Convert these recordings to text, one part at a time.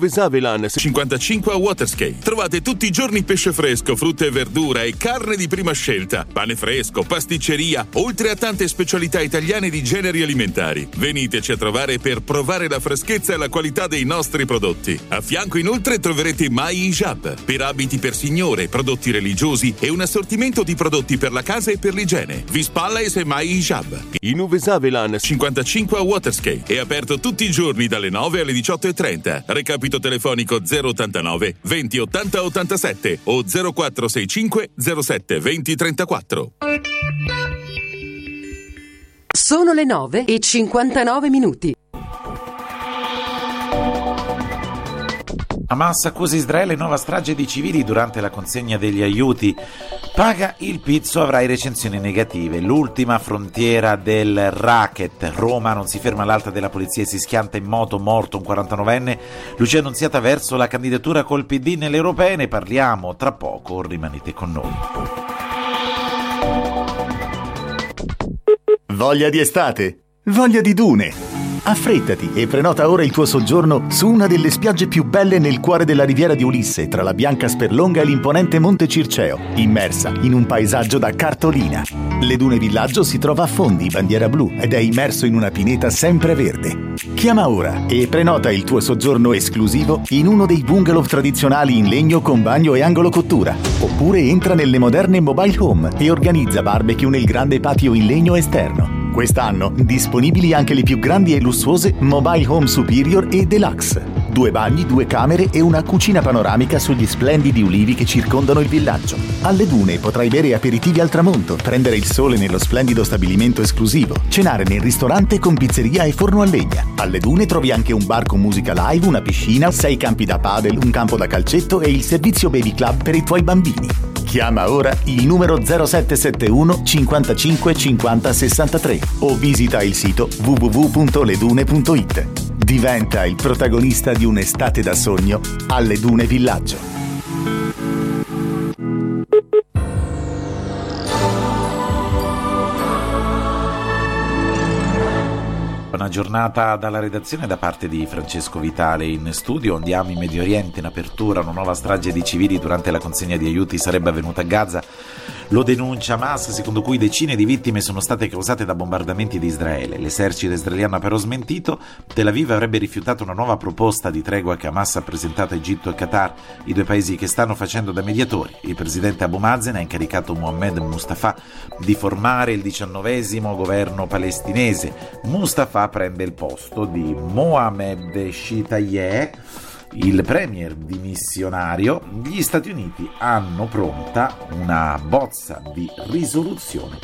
Uvesavelan 55 a Waterskate. Trovate tutti i giorni pesce fresco, frutta e verdura e carne di prima scelta, pane fresco, pasticceria, oltre a tante specialità italiane di generi alimentari. Veniteci a trovare per provare la freschezza e la qualità dei nostri prodotti. A fianco inoltre troverete Mai Hijab per abiti per signore, prodotti religiosi e un assortimento di prodotti per la casa e per l'igiene. Vispa Laisi e Mai Hijab in Uvesavelan 55 a Waterskate. È aperto tutti i giorni dalle 9 alle 18.30. Recapito telefonico 089 20 80 87 o 0465 07 20 34. Sono le 9 e 59 minuti. Hamas accusa Israele nuova strage di civili durante la consegna degli aiuti. Paga il pizzo, avrai recensioni negative. L'ultima frontiera del racket. Roma non si ferma all'alta della polizia e si schianta in moto, morto un 49enne. Lucia Annunziata verso la candidatura col PD nelle europee. Ne parliamo tra poco, rimanete con noi. Voglia di estate? Voglia di dune? Affrettati e prenota ora il tuo soggiorno su una delle spiagge più belle nel cuore della riviera di Ulisse, tra la bianca Sperlonga e l'imponente Monte Circeo, immersa in un paesaggio da cartolina. Le Dune Villaggio si trova a Fondi, bandiera blu, ed è immerso in una pineta sempreverde. Chiama ora e prenota il tuo soggiorno esclusivo in uno dei bungalow tradizionali in legno con bagno e angolo cottura. Oppure entra nelle moderne mobile home e organizza barbecue nel grande patio in legno esterno. Quest'anno disponibili anche le più grandi e lussuose Mobile Home Superior e Deluxe. Due bagni, due camere e una cucina panoramica sugli splendidi ulivi che circondano il villaggio. Alle dune potrai bere aperitivi al tramonto, prendere il sole nello splendido stabilimento esclusivo, cenare nel ristorante con pizzeria e forno a legna. Alle dune trovi anche un bar con musica live, una piscina, sei campi da padel, un campo da calcetto e il servizio baby club per i tuoi bambini. Chiama ora il numero 0771 55 50 63 o visita il sito www.ledune.it. Diventa il protagonista di un'estate da sogno alle Dune Villaggio. Una giornata dalla redazione da parte di Francesco Vitale in studio. Andiamo in Medio Oriente in apertura. Una nuova strage di civili durante la consegna di aiuti sarebbe avvenuta a Gaza. Lo denuncia Hamas, secondo cui decine di vittime sono state causate da bombardamenti di Israele. L'esercito israeliano ha però smentito. Tel Aviv avrebbe rifiutato una nuova proposta di tregua che Hamas ha presentato a Egitto e Qatar, i due paesi che stanno facendo da mediatori. Il presidente Abu Mazen ha incaricato Mohammed Mustafa di formare il diciannovesimo governo palestinese. Mustafa prende il posto di Mohamed Shitayeh il premier dimissionario, gli Stati Uniti hanno pronta una bozza di risoluzione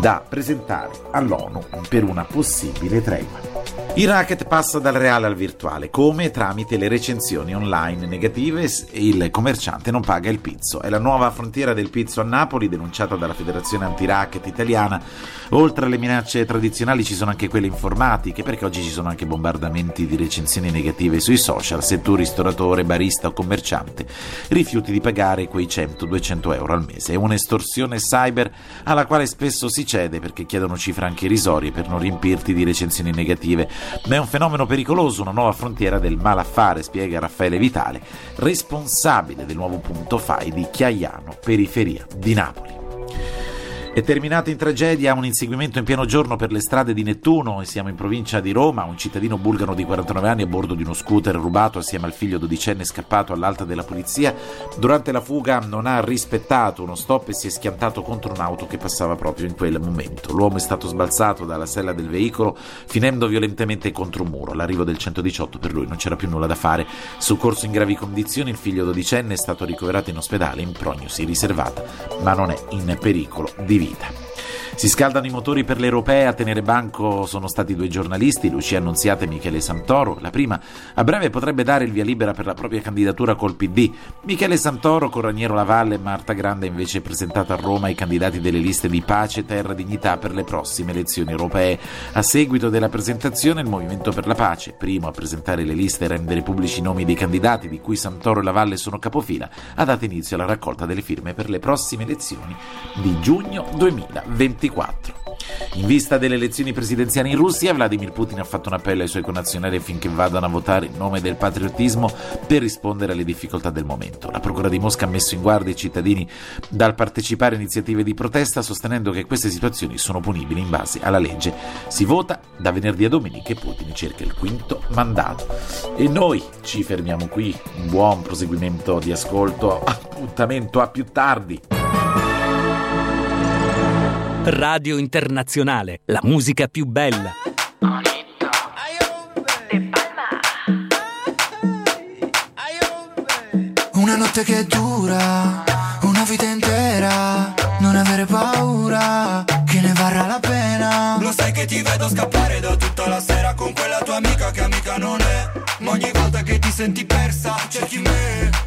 da presentare all'ONU per una possibile tregua. Il racket passa dal reale al virtuale, come tramite le recensioni online negative il commerciante non paga il pizzo. È la nuova frontiera del pizzo a Napoli, denunciata dalla Federazione Antiracket italiana. Oltre alle minacce tradizionali ci sono anche quelle informatiche, perché oggi ci sono anche bombardamenti di recensioni negative sui social. Se tu ristoratore, barista o commerciante rifiuti di pagare quei 100-200 euro al mese. È un'estorsione cyber alla quale spesso si cede perché chiedono cifre anche irrisorie per non riempirti di recensioni negative. Ma è un fenomeno pericoloso, una nuova frontiera del malaffare, spiega Raffaele Vitale, responsabile del nuovo punto FAI di Chiaiano, periferia di Napoli. È terminato in tragedia un inseguimento in pieno giorno per le strade di Nettuno e siamo in provincia di Roma. Un cittadino bulgaro di 49 anni a bordo di uno scooter rubato assieme al figlio dodicenne scappato all'alta della polizia. Durante la fuga non ha rispettato uno stop e si è schiantato contro un'auto che passava proprio in quel momento. L'uomo è stato sbalzato dalla sella del veicolo finendo violentemente contro un muro. All'arrivo del 118 per lui non c'era più nulla da fare. Soccorso in gravi condizioni, il figlio dodicenne è stato ricoverato in ospedale in prognosi riservata, ma non è in pericolo di vita. Si scaldano i motori per le europee, a tenere banco sono stati due giornalisti, Lucia Annunziata e Michele Santoro. La prima a breve potrebbe dare il via libera per la propria candidatura col PD. Michele Santoro con Raniero Lavalle e Marta Grande invece presentato a Roma i candidati delle liste di Pace, Terra, Dignità per le prossime elezioni europee. A seguito della presentazione il Movimento per la Pace, primo a presentare le liste e rendere pubblici i nomi dei candidati di cui Santoro e Lavalle sono capofila, ha dato inizio alla raccolta delle firme per le prossime elezioni di giugno 2024. 2024. In vista delle elezioni presidenziali in Russia, Vladimir Putin ha fatto un appello ai suoi connazionali affinché vadano a votare in nome del patriottismo per rispondere alle difficoltà del momento. La Procura di Mosca ha messo in guardia i cittadini dal partecipare a iniziative di protesta, sostenendo che queste situazioni sono punibili in base alla legge. Si vota da venerdì a domenica e Putin cerca il quinto mandato. E noi ci fermiamo qui. Un buon proseguimento di ascolto. Appuntamento a più tardi. Radio Internazionale, la musica più bella. Una notte che dura, una vita intera, non avere paura, che ne varrà la pena. Lo sai che ti vedo scappare da tutta la sera con quella tua amica che amica non è. Ma ogni volta che ti senti persa, cerchi me.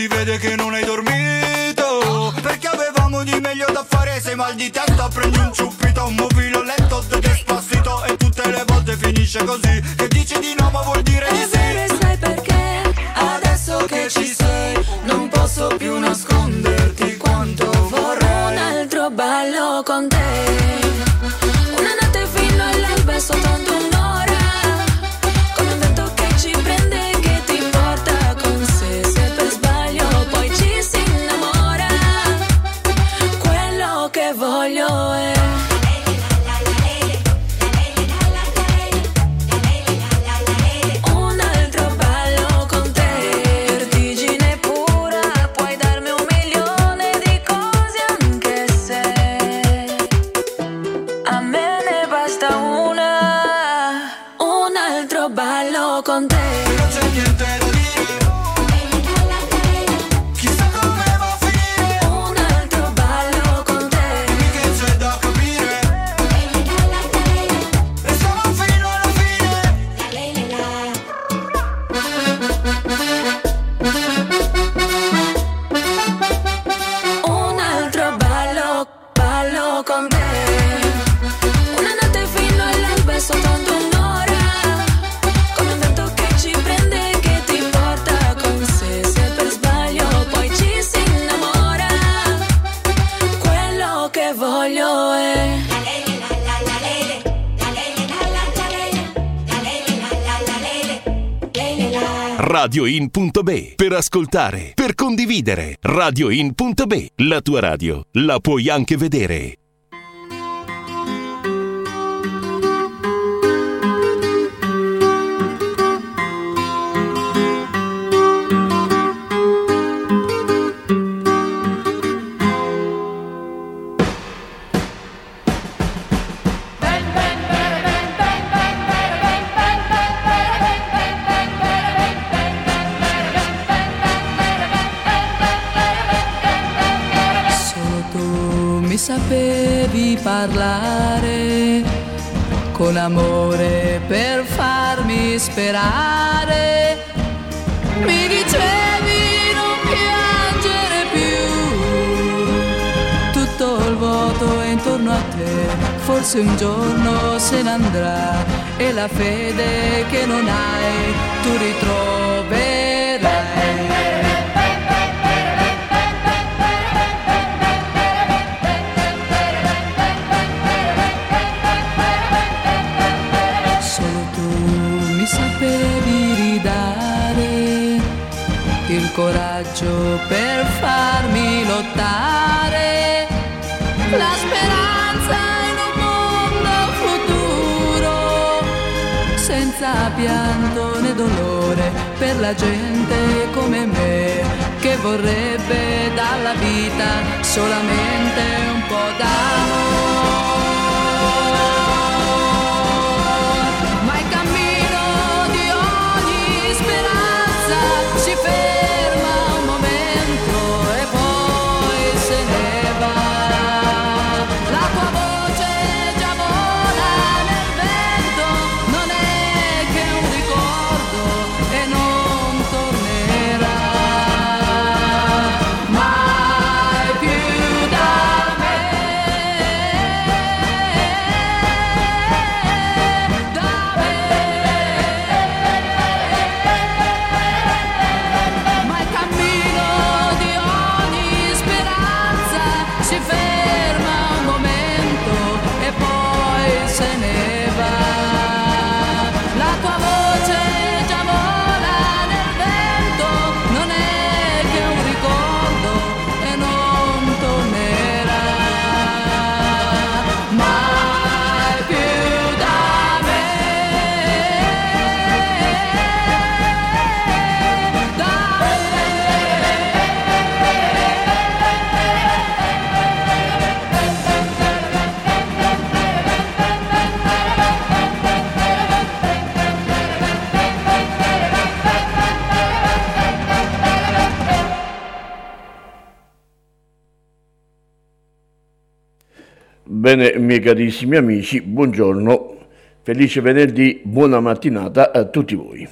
Si vede che non hai dormito. Perché avevamo di meglio da fare, sei mal di testa, prendi un ciuppito, un mobile letto, te despacito e tutte le volte finisce così. Radioin.be per ascoltare, per condividere. Radioin.be, la tua radio, la puoi anche vedere. Un amore per farmi sperare. Mi dicevi non piangere più, tutto il vuoto è intorno a te, forse un giorno se ne andrà e la fede che non hai tu ritroverai. Coraggio per farmi lottare, la speranza in un mondo futuro, senza pianto né dolore per la gente come me, che vorrebbe dalla vita solamente un po' d'amore. Bene, miei carissimi amici, buongiorno, felice venerdì, buona mattinata a tutti voi.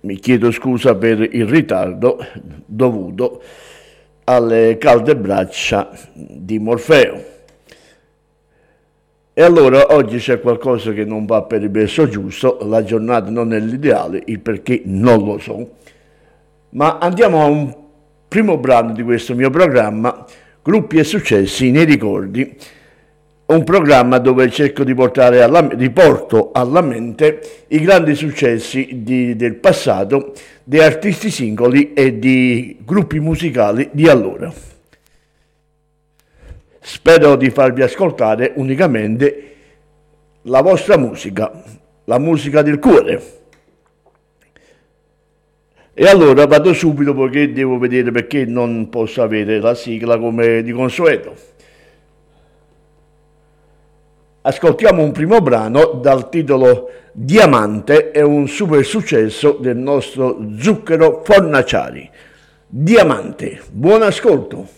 Mi chiedo scusa per il ritardo dovuto alle calde braccia di Morfeo. E allora oggi c'è qualcosa che non va per il verso giusto, la giornata non è l'ideale, il perché non lo so. Ma andiamo a un primo brano di questo mio programma, Gruppi e successi nei ricordi, un programma dove cerco di portare alla, riporto alla mente i grandi successi di- del passato di artisti singoli e di gruppi musicali di allora. Spero di farvi ascoltare unicamente la vostra musica, la musica del cuore. E allora vado subito perché devo vedere perché non posso avere la sigla come di consueto. Ascoltiamo un primo brano dal titolo Diamante, è un super successo del nostro zucchero Fornaciari. Diamante, buon ascolto.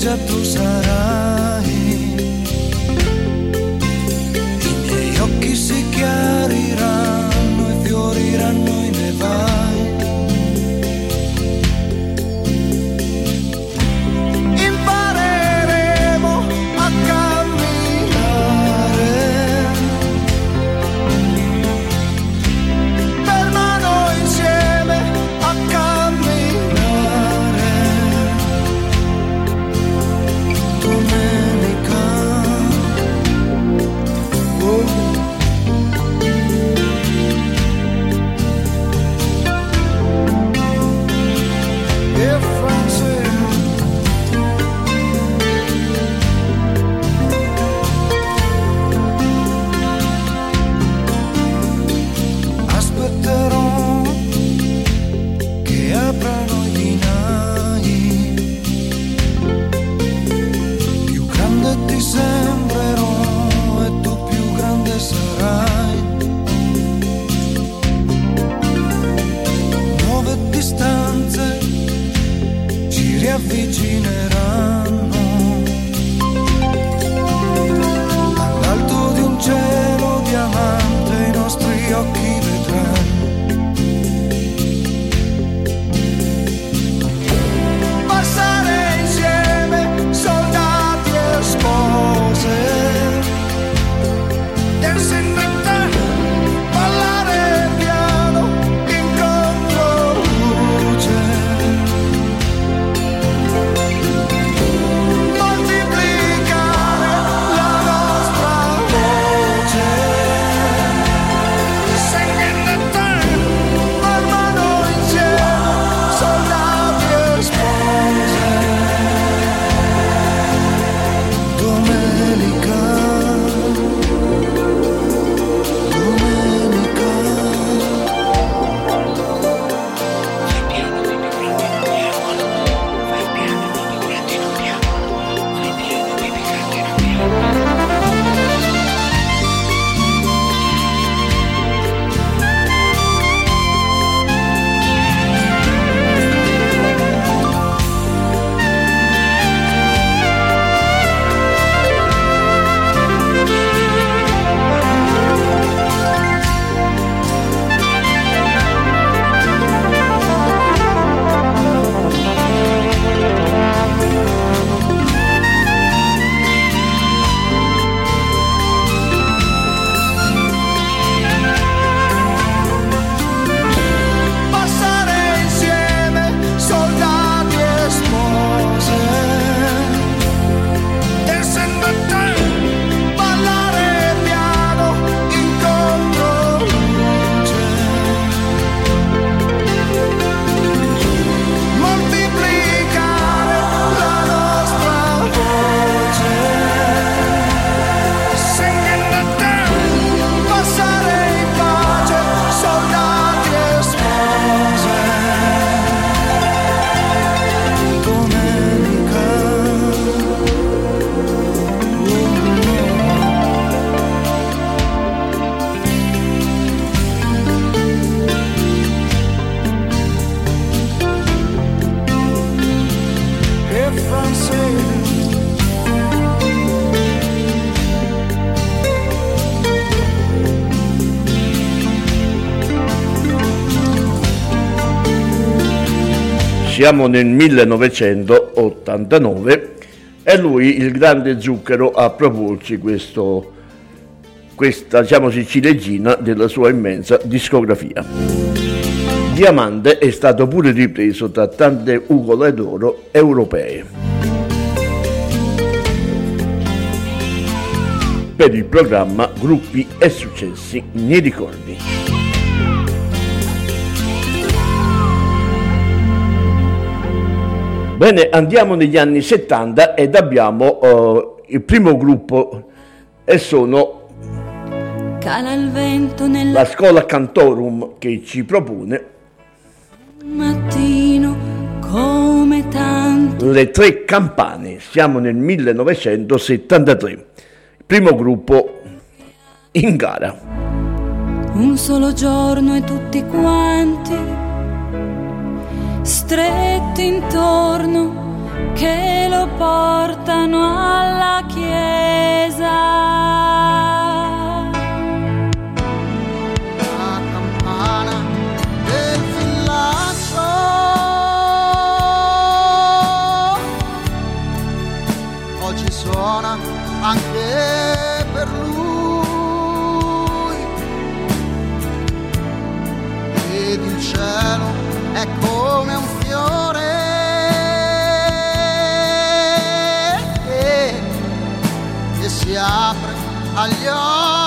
tu sarà siamo nel 1989, è lui il grande zucchero a proporci questo, questa diciamo, ciliegina della sua immensa discografia. Diamante è stato pure ripreso tra tante ugole d'oro europee. Per il programma Gruppi e Successi nei ricordi. Bene, andiamo negli anni 70 ed abbiamo eh, il primo gruppo e sono Cala il vento nella la scuola Cantorum che ci propone mattino come tanto Le Tre Campane. Siamo nel 1973, il primo gruppo in gara. un solo giorno e tutti quanti stretti intorno che lo portano alla chiesa. La campana del villaggio oggi suona anche per lui ed cielo è come un fiore. Che, che si apre agli occhi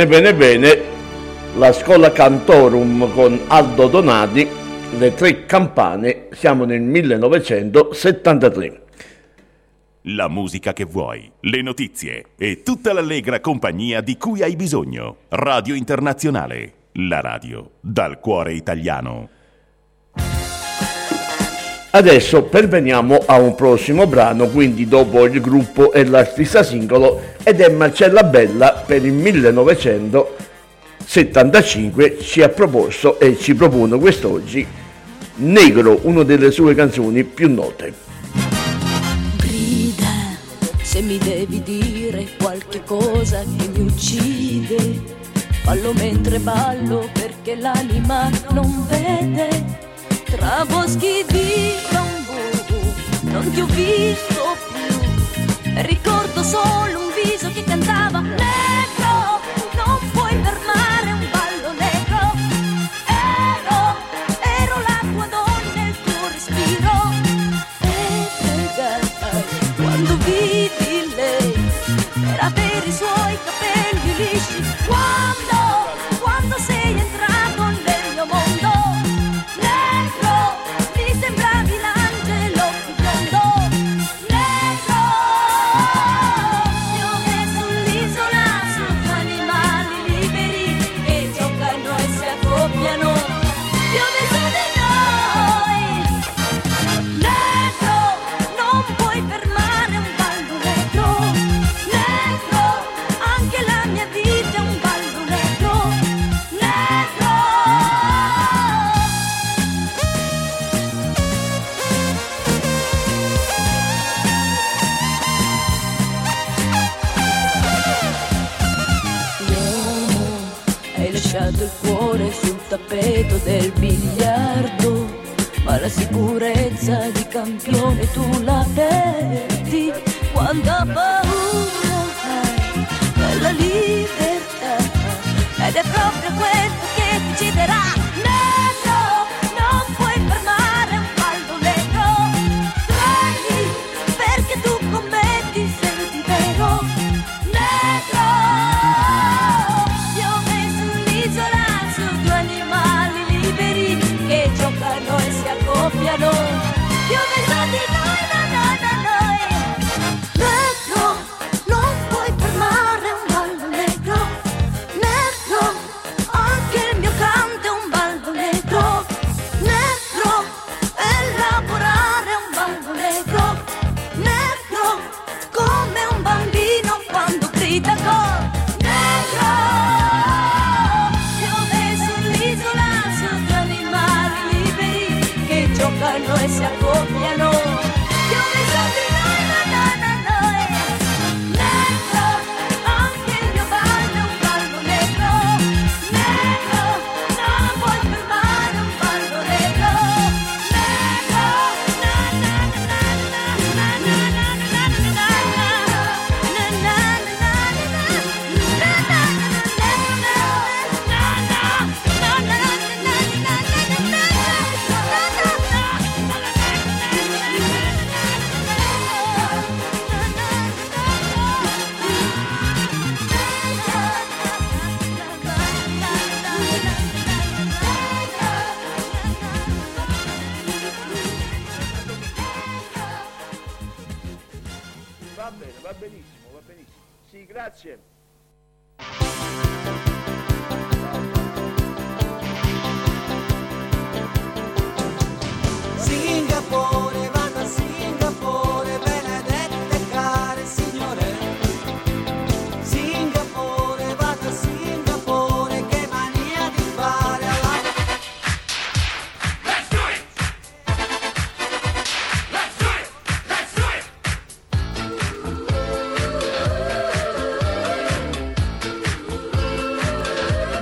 Bene, bene, bene. La scuola Cantorum con Aldo Donati, le tre campane, siamo nel 1973. La musica che vuoi, le notizie e tutta l'allegra compagnia di cui hai bisogno. Radio Internazionale, la radio dal cuore italiano. Adesso perveniamo a un prossimo brano, quindi dopo il gruppo e l'artista singolo, ed è Marcella Bella per il 1975 ci ha proposto e ci propone quest'oggi Negro, una delle sue canzoni più note. Grida se mi devi dire qualche cosa che mi uccide. Fallo mentre ballo perché l'anima non vede. Tra boschi di bambù non ti ho visto più. Ricordo solo un viso che cantava tappeto del biliardo, ma la sicurezza di campione tu la perdi. Quando ha paura hai della libertà ed è proprio questo che ti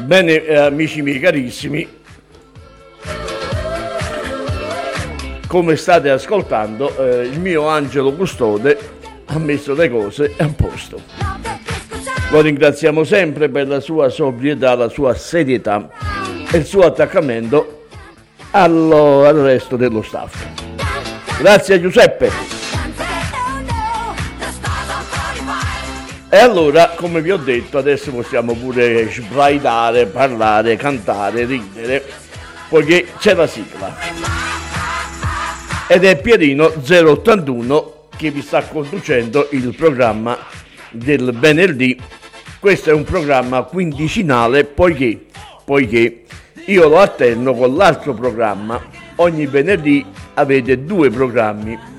Bene, eh, amici miei carissimi, come state ascoltando, eh, il mio angelo custode ha messo le cose a posto. Lo ringraziamo sempre per la sua sobrietà, la sua serietà e il suo attaccamento allo- al resto dello staff. Grazie Giuseppe. E allora, come vi ho detto, adesso possiamo pure sbraitare, parlare, cantare, ridere, poiché c'è la sigla. Ed è Pierino 081 che vi sta conducendo il programma del venerdì. Questo è un programma quindicinale poiché, poiché io lo alterno con l'altro programma. Ogni venerdì avete due programmi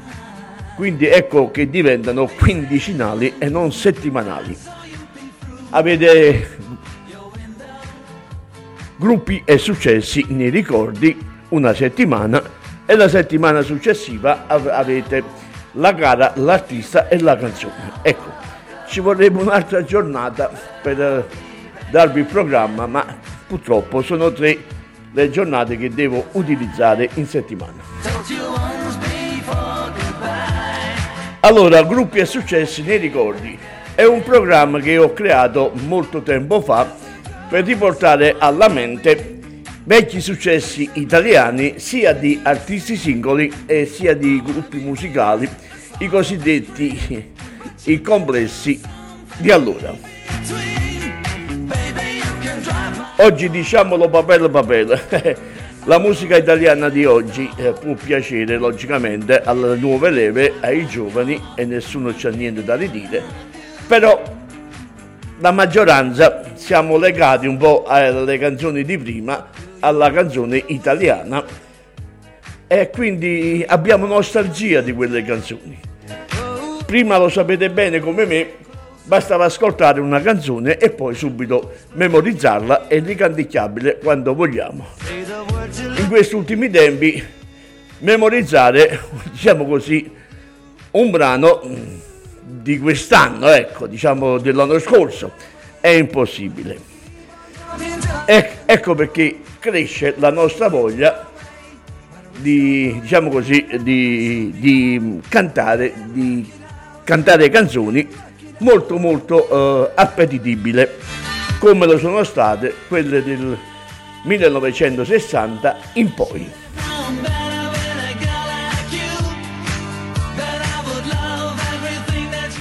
quindi ecco che diventano quindicinali e non settimanali. Avete gruppi e successi nei ricordi una settimana e la settimana successiva av- avete la gara, l'artista e la canzone. Ecco, ci vorrebbe un'altra giornata per eh, darvi il programma, ma purtroppo sono tre le giornate che devo utilizzare in settimana. Allora, gruppi e successi nei ricordi è un programma che ho creato molto tempo fa per riportare alla mente vecchi successi italiani sia di artisti singoli e sia di gruppi musicali, i cosiddetti i complessi di allora. Oggi diciamolo papel papel. La musica italiana di oggi eh, può piacere logicamente alle nuove leve, ai giovani e nessuno c'ha niente da ridire, però la maggioranza siamo legati un po' alle canzoni di prima, alla canzone italiana e quindi abbiamo nostalgia di quelle canzoni. Prima lo sapete bene come me, bastava ascoltare una canzone e poi subito memorizzarla e ricanticchiabile quando vogliamo. In questi ultimi tempi memorizzare, diciamo così, un brano di quest'anno, ecco, diciamo dell'anno scorso, è impossibile. Ecco perché cresce la nostra voglia di, diciamo così, di, di cantare, di cantare canzoni molto molto eh, appetitibile come lo sono state quelle del 1960 in poi.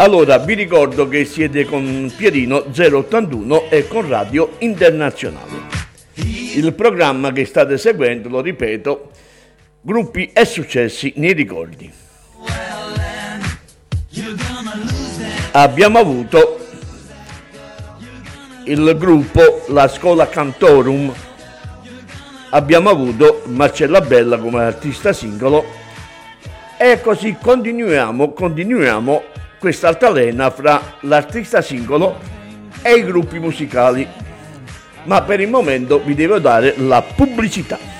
Allora, vi ricordo che siete con Pierino 081 e con Radio Internazionale. Il programma che state seguendo, lo ripeto, gruppi e successi nei ricordi. Abbiamo avuto il gruppo La Scuola Cantorum, abbiamo avuto Marcella Bella come artista singolo e così continuiamo, continuiamo questa altalena fra l'artista singolo e i gruppi musicali. Ma per il momento vi devo dare la pubblicità.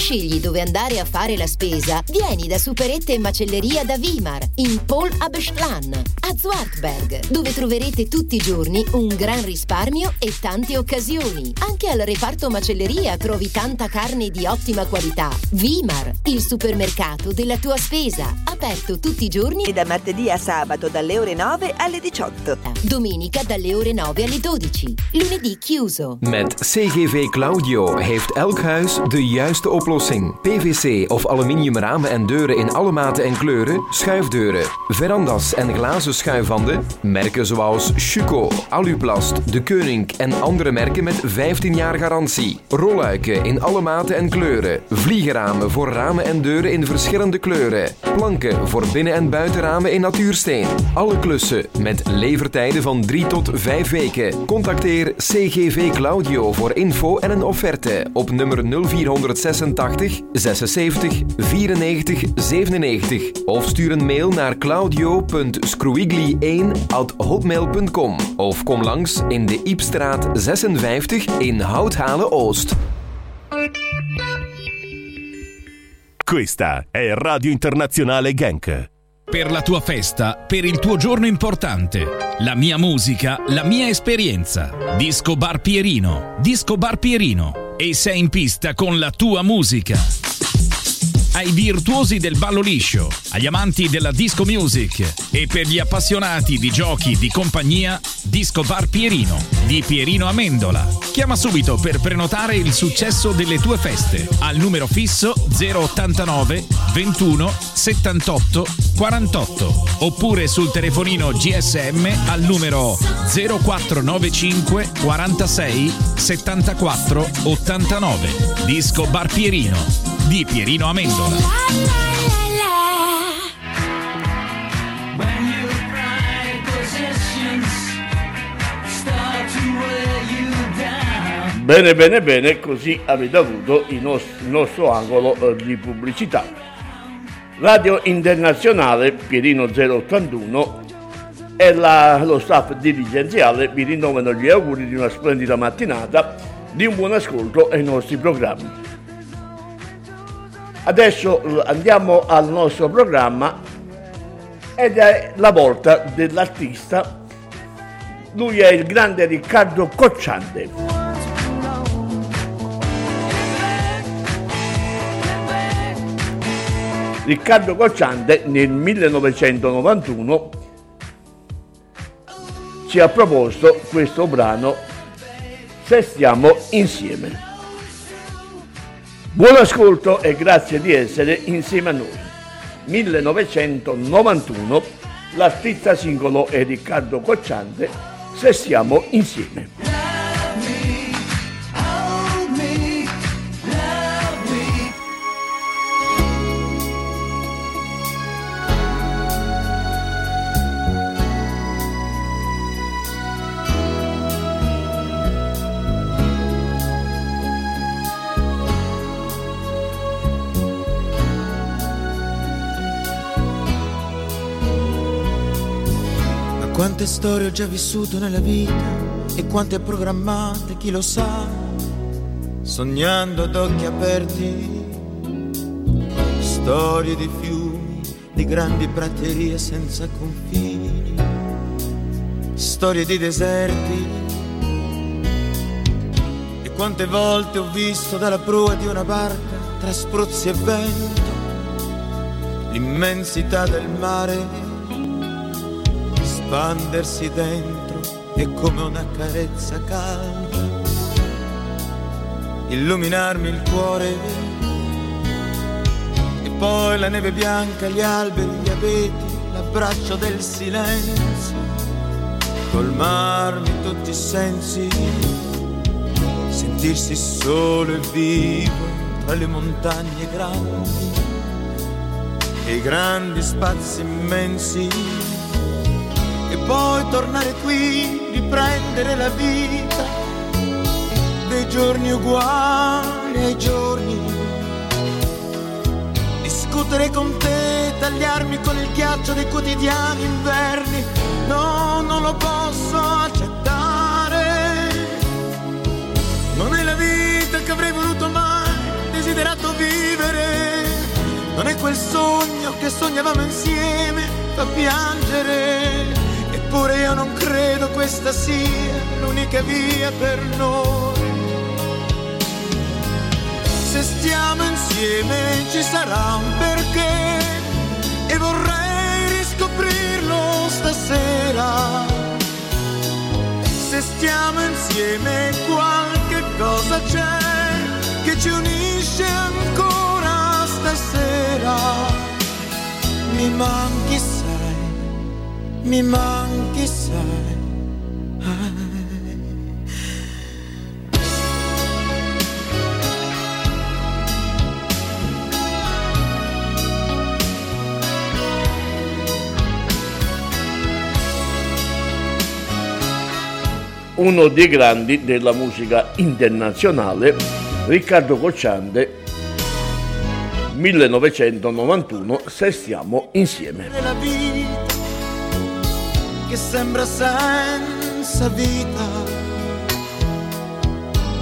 Scegli dove andare a fare la spesa, vieni da Superette e Macelleria da Wimar, in Paul Abestlan, a Zwartberg, dove troverete tutti i giorni un gran risparmio e tante occasioni. Anche al reparto macelleria trovi tanta carne di ottima qualità. Wimar, il supermercato della tua spesa, aperto tutti i giorni E da martedì a sabato dalle ore 9 alle 18. domenica dalle ore 9 alle 12, lunedì chiuso. Met CGV Claudio heeft elk huis de juiste oplossing. PVC of aluminium ramen en deuren in alle maten en kleuren, schuifdeuren, verandas en glazen schuifwanden, merken zoals Schuko, Aluplast, De Koning en andere merken met 15 jaar garantie. Rolluiken in alle maten en kleuren, vliegeramen voor ramen en deuren in verschillende kleuren, planken voor binnen- en buitenramen in natuursteen. Alle klussen met levertijden van 3 tot 5 weken. Contacteer CGV Claudio voor info en een offerte op nummer 0486 76 94 97 of stuur een mail naar claudio.scruigli1@hotmail.com of kom langs in de Iepstraat 56 in Houthalen Oost. Questa è Radio Internazionale Genk. Per la tua festa, per il tuo giorno importante. La mia musica, la mia esperienza. Disco Bar Pierino. Disco Bar Pierino. E sei in pista con la tua musica. Ai virtuosi del ballo liscio, agli amanti della disco music e per gli appassionati di giochi di compagnia, Disco Bar Pierino di Pierino Amendola. Chiama subito per prenotare il successo delle tue feste al numero fisso 089 21 78 48 oppure sul telefonino GSM al numero 0495 46 74 89. Disco Bar Pierino di Pierino Amendola. Bene, bene, bene, così avete avuto il nostro, il nostro angolo eh, di pubblicità. Radio Internazionale Pierino 081 e la- lo staff dirigenziale vi rinnovano gli auguri di una splendida mattinata, di un buon ascolto ai nostri programmi. Adesso andiamo al nostro programma ed è la volta dell'artista. Lui è il grande Riccardo Cocciante. Riccardo Cocciante nel 1991 ci ha proposto questo brano Se stiamo insieme. Buon ascolto e grazie di essere insieme a noi. 1991, l'artista singolo è Riccardo Cocciante, Se stiamo insieme. Quante storie ho già vissuto nella vita e quante programmate, chi lo sa, sognando ad occhi aperti. Storie di fiumi, di grandi praterie senza confini, storie di deserti. E quante volte ho visto dalla prua di una barca, tra spruzzi e vento, l'immensità del mare espandersi dentro e come una carezza calda. Illuminarmi il cuore. E poi la neve bianca, gli alberi, gli abeti, l'abbraccio del silenzio. Colmarmi tutti i sensi. Sentirsi solo e vivo tra le montagne grandi. E i grandi spazi immensi poi tornare qui, riprendere la vita dei giorni uguali ai giorni. Discutere con te, tagliarmi con il ghiaccio dei quotidiani inverni. No, non lo posso accettare. Non è la vita che avrei voluto mai, desiderato vivere. Non è quel sogno che sognavamo insieme, fa piangere. Eppure io non credo questa sia l'unica via per noi. Se stiamo insieme ci sarà un perché e vorrei riscoprirlo stasera. Se stiamo insieme qualche cosa c'è che ci unisce ancora stasera. Mi manchi, sai, mi manchi, sai. uno dei grandi della musica internazionale, Riccardo Cocciante, 1991, Se stiamo insieme. Che sembra senza vita.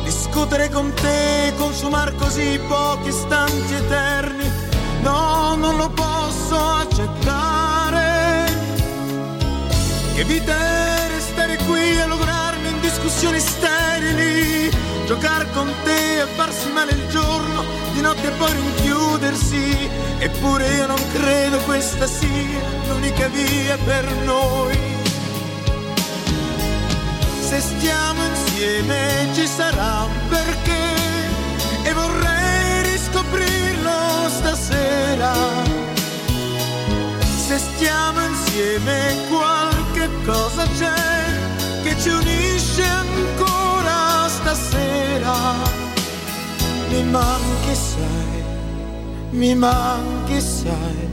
Discutere con te, consumare così pochi istanti eterni, no, non lo posso accettare. Che vita è restare qui a lograrmi in discussioni sterili, giocare con te e farsi male il giorno, di notte poi rinchiudere confondersi, eppure io non credo questa sia l'unica via per noi. Se stiamo insieme ci sarà un perché e vorrei riscoprirlo stasera. Se stiamo insieme qualche cosa c'è che ci unisce ancora stasera. Mi manchi sai, mi manchi sai.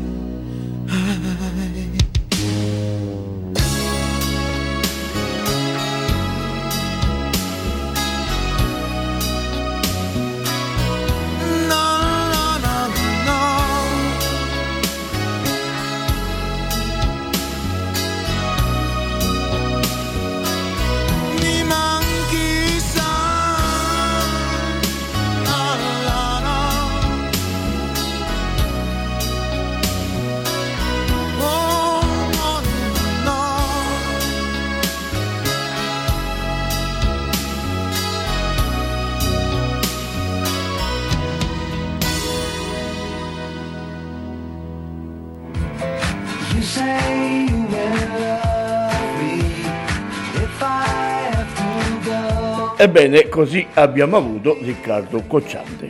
Ebbene, così abbiamo avuto Riccardo Cocciante.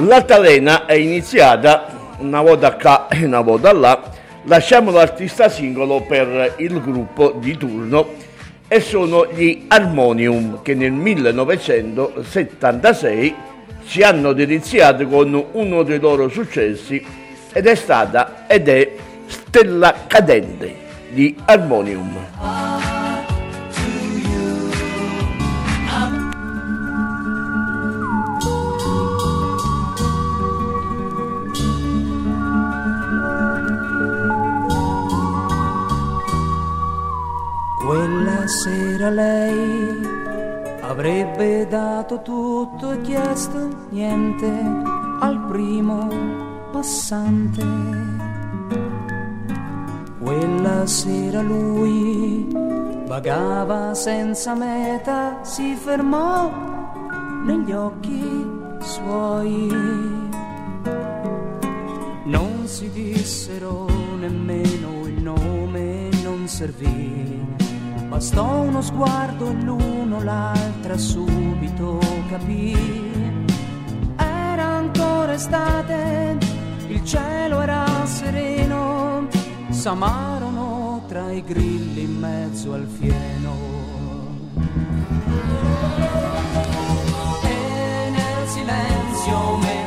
L'altalena è iniziata una volta qua e una volta là. Lasciamo l'artista singolo per il gruppo di turno e sono gli Harmonium che nel 1976 ci hanno deliziato con uno dei loro successi ed è stata ed è Stella Cadente di Harmonium. Sera lei avrebbe dato tutto e chiesto niente al primo passante. Quella sera lui vagava senza meta, si fermò negli occhi suoi. Non si dissero nemmeno il nome, non servì. Bastò uno sguardo e l'uno l'altra subito capì. Era ancora estate, il cielo era sereno, s'amarono tra i grilli in mezzo al fieno. E nel silenzio mentre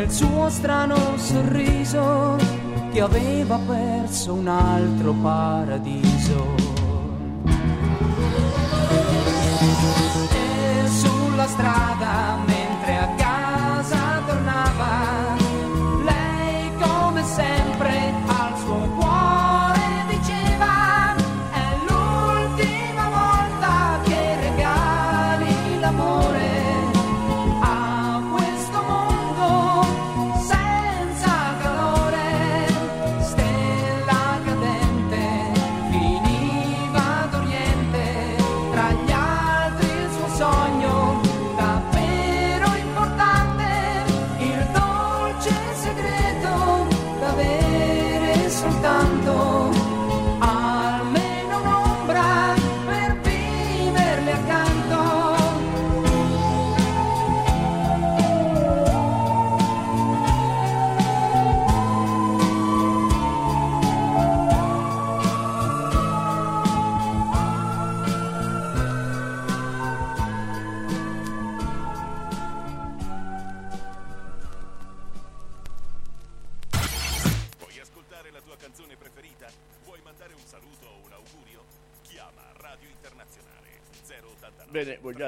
nel suo strano sorriso che aveva perso un altro paradiso. E sulla strada mentre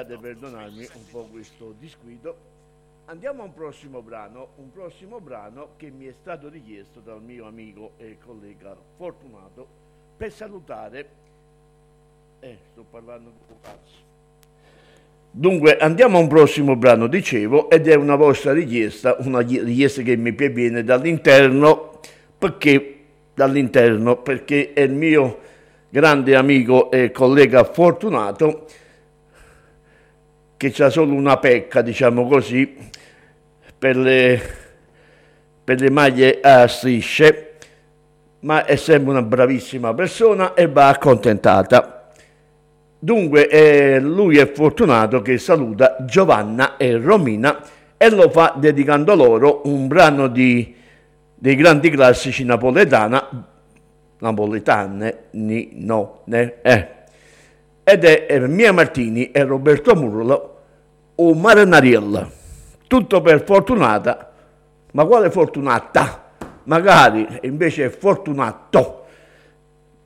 Vogliate perdonarmi un po' questo disguido. Andiamo a un prossimo brano, un prossimo brano che mi è stato richiesto dal mio amico e collega Fortunato per salutare. Eh, sto parlando un po' cazzo. Dunque, andiamo a un prossimo brano, dicevo, ed è una vostra richiesta, una richiesta che mi viene dall'interno, perché dall'interno, perché è il mio grande amico e collega Fortunato che c'ha solo una pecca, diciamo così, per le, per le maglie a strisce, ma è sempre una bravissima persona e va accontentata. Dunque eh, lui è fortunato che saluta Giovanna e Romina e lo fa dedicando loro un brano di, dei grandi classici napoletana, napoletane, ni, no, ne, eh. Ed è eh, Mia Martini e Roberto Murlo, o Maranariella. Tutto per fortunata, ma quale fortunata? Magari invece è fortunato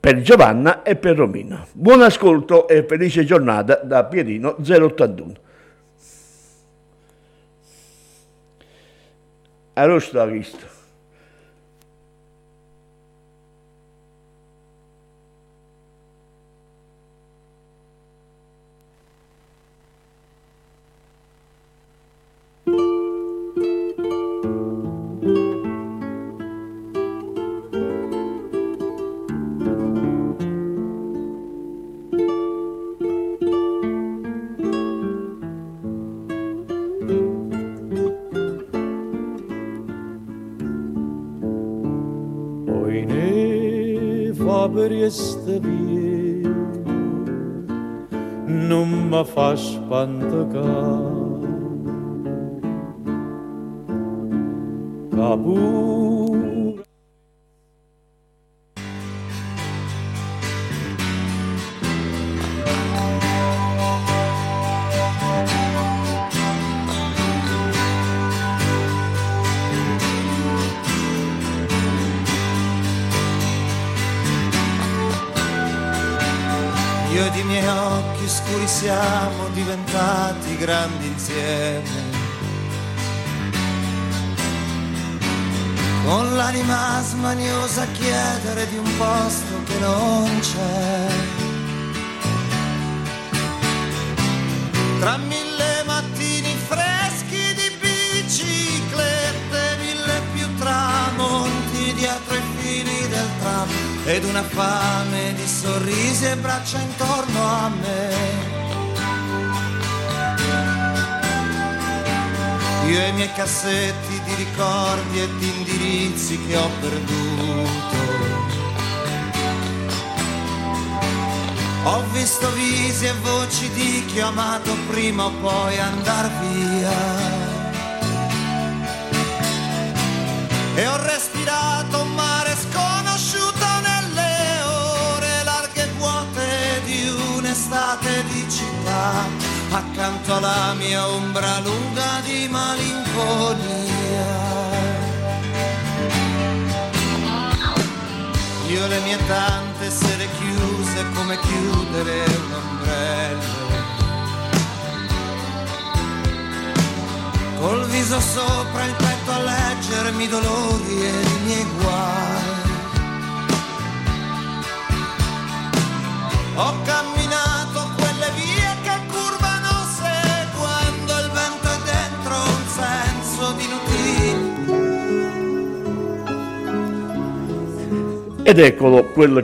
per Giovanna e per Romina. Buon ascolto e felice giornata da Pierino 081. Arosta visto.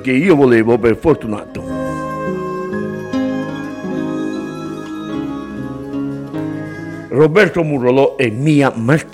Che io volevo per Fortunato. Roberto Murolo e Mia Martini.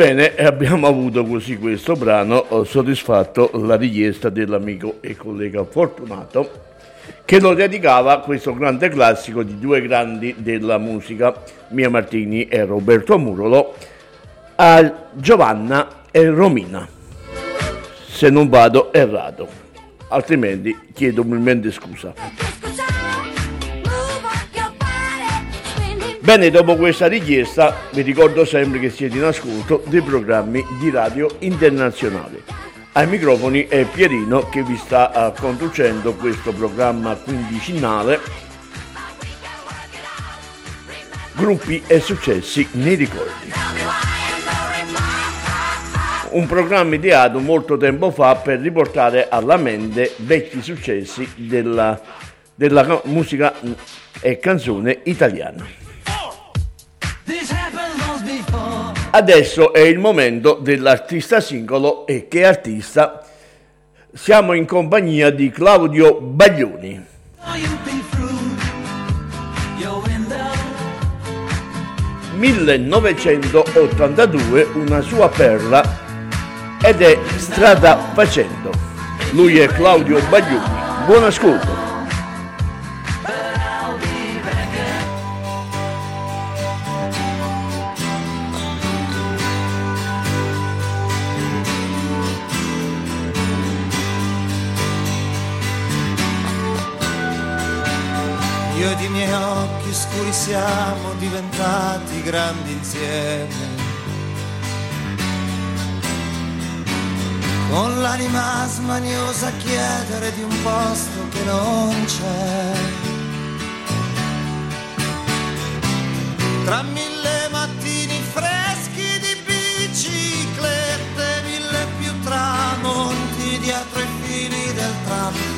Ebbene, abbiamo avuto così questo brano, ho soddisfatto la richiesta dell'amico e collega Fortunato che lo dedicava questo grande classico di due grandi della musica, Mia Martini e Roberto Murolo, a Giovanna e Romina. Se non vado errato, altrimenti chiedo umilmente scusa. Bene, dopo questa richiesta vi ricordo sempre che siete in ascolto dei programmi di radio internazionale. Ai microfoni è Pierino che vi sta eh, conducendo questo programma quindicinale Gruppi e successi nei ricordi. Un programma ideato molto tempo fa per riportare alla mente vecchi successi della, della ca- musica e canzone italiana. Adesso è il momento dell'artista singolo e che artista? Siamo in compagnia di Claudio Baglioni. 1982 una sua perla ed è Strada Facendo. Lui è Claudio Baglioni. Buon ascolto. Io ed i miei occhi scuri siamo diventati grandi insieme. Con l'anima smaniosa chiedere di un posto che non c'è. Tra mille mattini freschi di biciclette, mille più tramonti dietro i fili del tram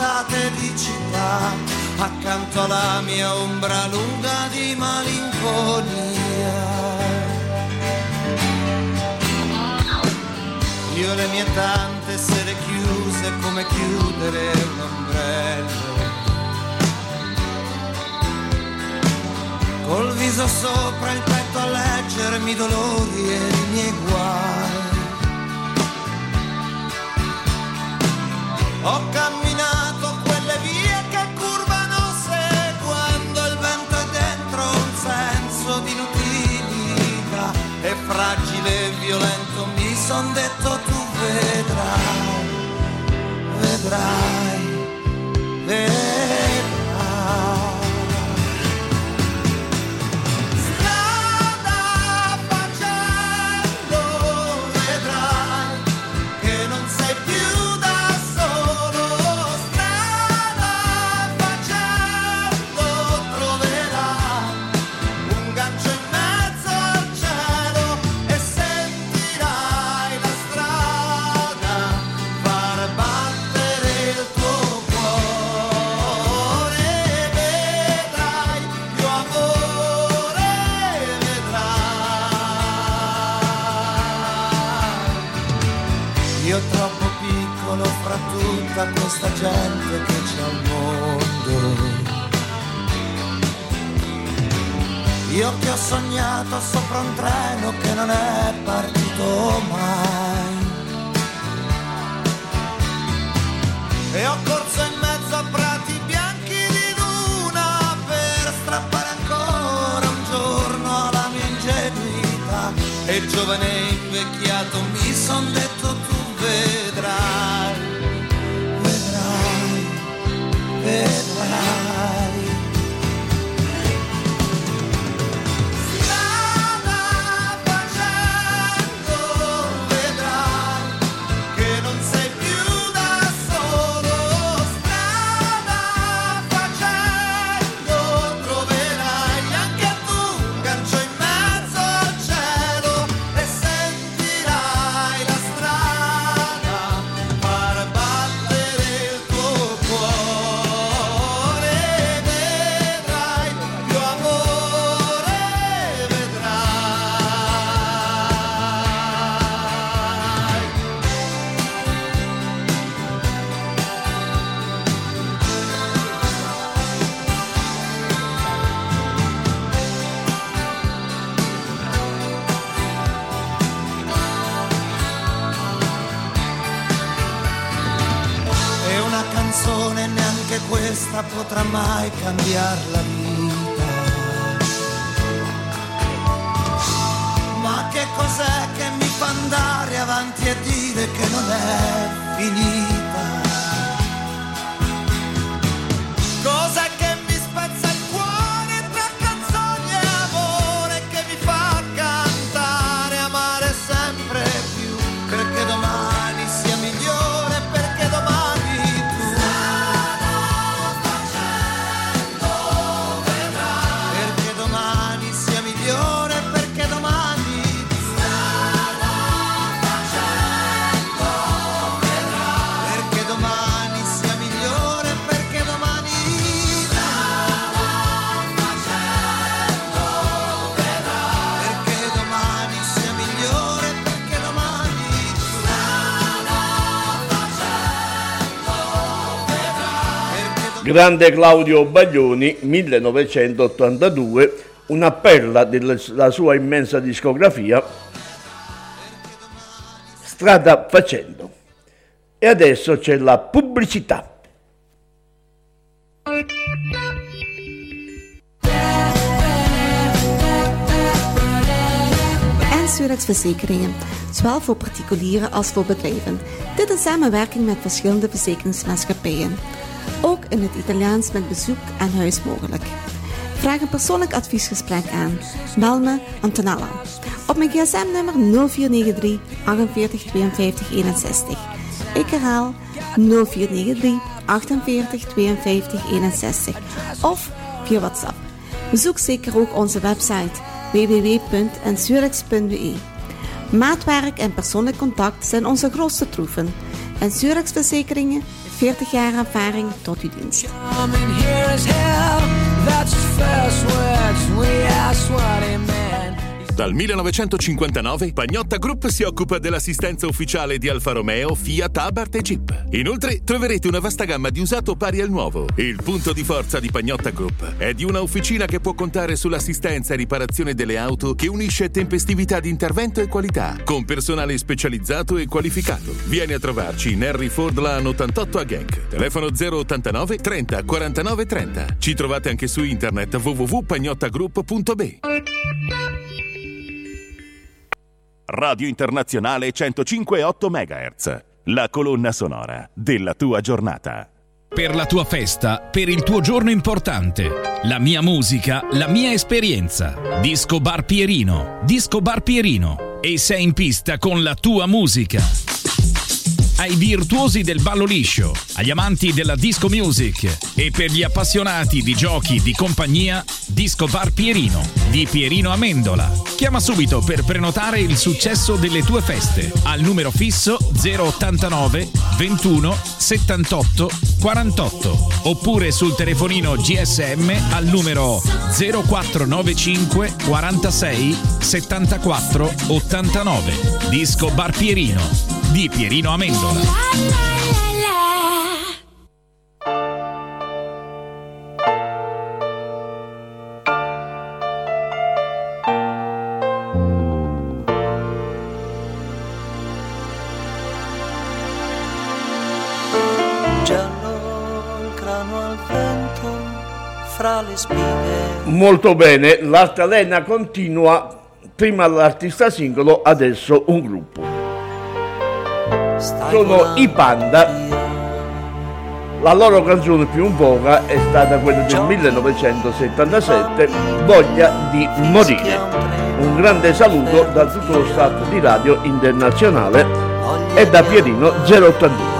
un'estate di città, accanto alla mia ombra lunga di malinconia. Io le mie tante sere chiuse come chiudere un ombrello. Col viso sopra il petto a leggermi i dolori e i miei guai. Ho camminato fragile e violento mi son detto tu vedrai, vedrai, vedrai. Tutta questa gente che c'è al mondo. Io che ho sognato sopra un treno che non è partito mai. E ho corso in mezzo a prati bianchi di luna per strappare ancora un giorno alla mia ingenuità. E giovane invecchiato mi son detto tu vedrai, vedrai. Grande Claudio Baglioni, 1982, una perla della sua immensa discografia, strada facendo. E adesso c'è la pubblicità. Verzekeringen, zowel voor particulieren als voor bedrijven. Dit in samenwerking met verschillende verzekeringsmaatschappijen. Ook in het Italiaans met bezoek aan huis mogelijk. Vraag een persoonlijk adviesgesprek aan. Bel me Antonella. Op mijn gsm-nummer 0493 48 52 61. Ik herhaal 0493 48 52 61. Of via WhatsApp. Bezoek zeker ook onze website www.ensurex.be. Maatwerk en persoonlijk contact zijn onze grootste troeven. En Surex Verzekeringen, 40 jaar ervaring tot uw dienst. Dal 1959 Pagnotta Group si occupa dell'assistenza ufficiale di Alfa Romeo, Fiat, Abarth e Jeep. Inoltre troverete una vasta gamma di usato pari al nuovo. Il punto di forza di Pagnotta Group è di una officina che può contare sull'assistenza e riparazione delle auto che unisce tempestività di intervento e qualità, con personale specializzato e qualificato. Vieni a trovarci in Henry Ford Lan 88 a Genk. Telefono 089 30 49 30. Ci trovate anche su internet www.pagnottagroup.be. Radio Internazionale 105.8 MHz. La colonna sonora della tua giornata. Per la tua festa, per il tuo giorno importante. La mia musica, la mia esperienza. Disco Bar Pierino. Disco Bar Pierino. E sei in pista con la tua musica. Ai virtuosi del ballo liscio, agli amanti della disco music e per gli appassionati di giochi di compagnia, Disco Bar Pierino di Pierino Amendola. Chiama subito per prenotare il successo delle tue feste al numero fisso 089 21 78 48 oppure sul telefonino GSM al numero 0495 46 74 89. Disco Bar Pierino di Pierino Amendola. Giallo il grano al vento fra le spine. Molto bene, l'altalena continua, prima l'artista singolo, adesso un gruppo. Sono i Panda. La loro canzone più in voga è stata quella del 1977, Voglia di morire. Un grande saluto da tutto lo staff di Radio Internazionale e da Pierino 081.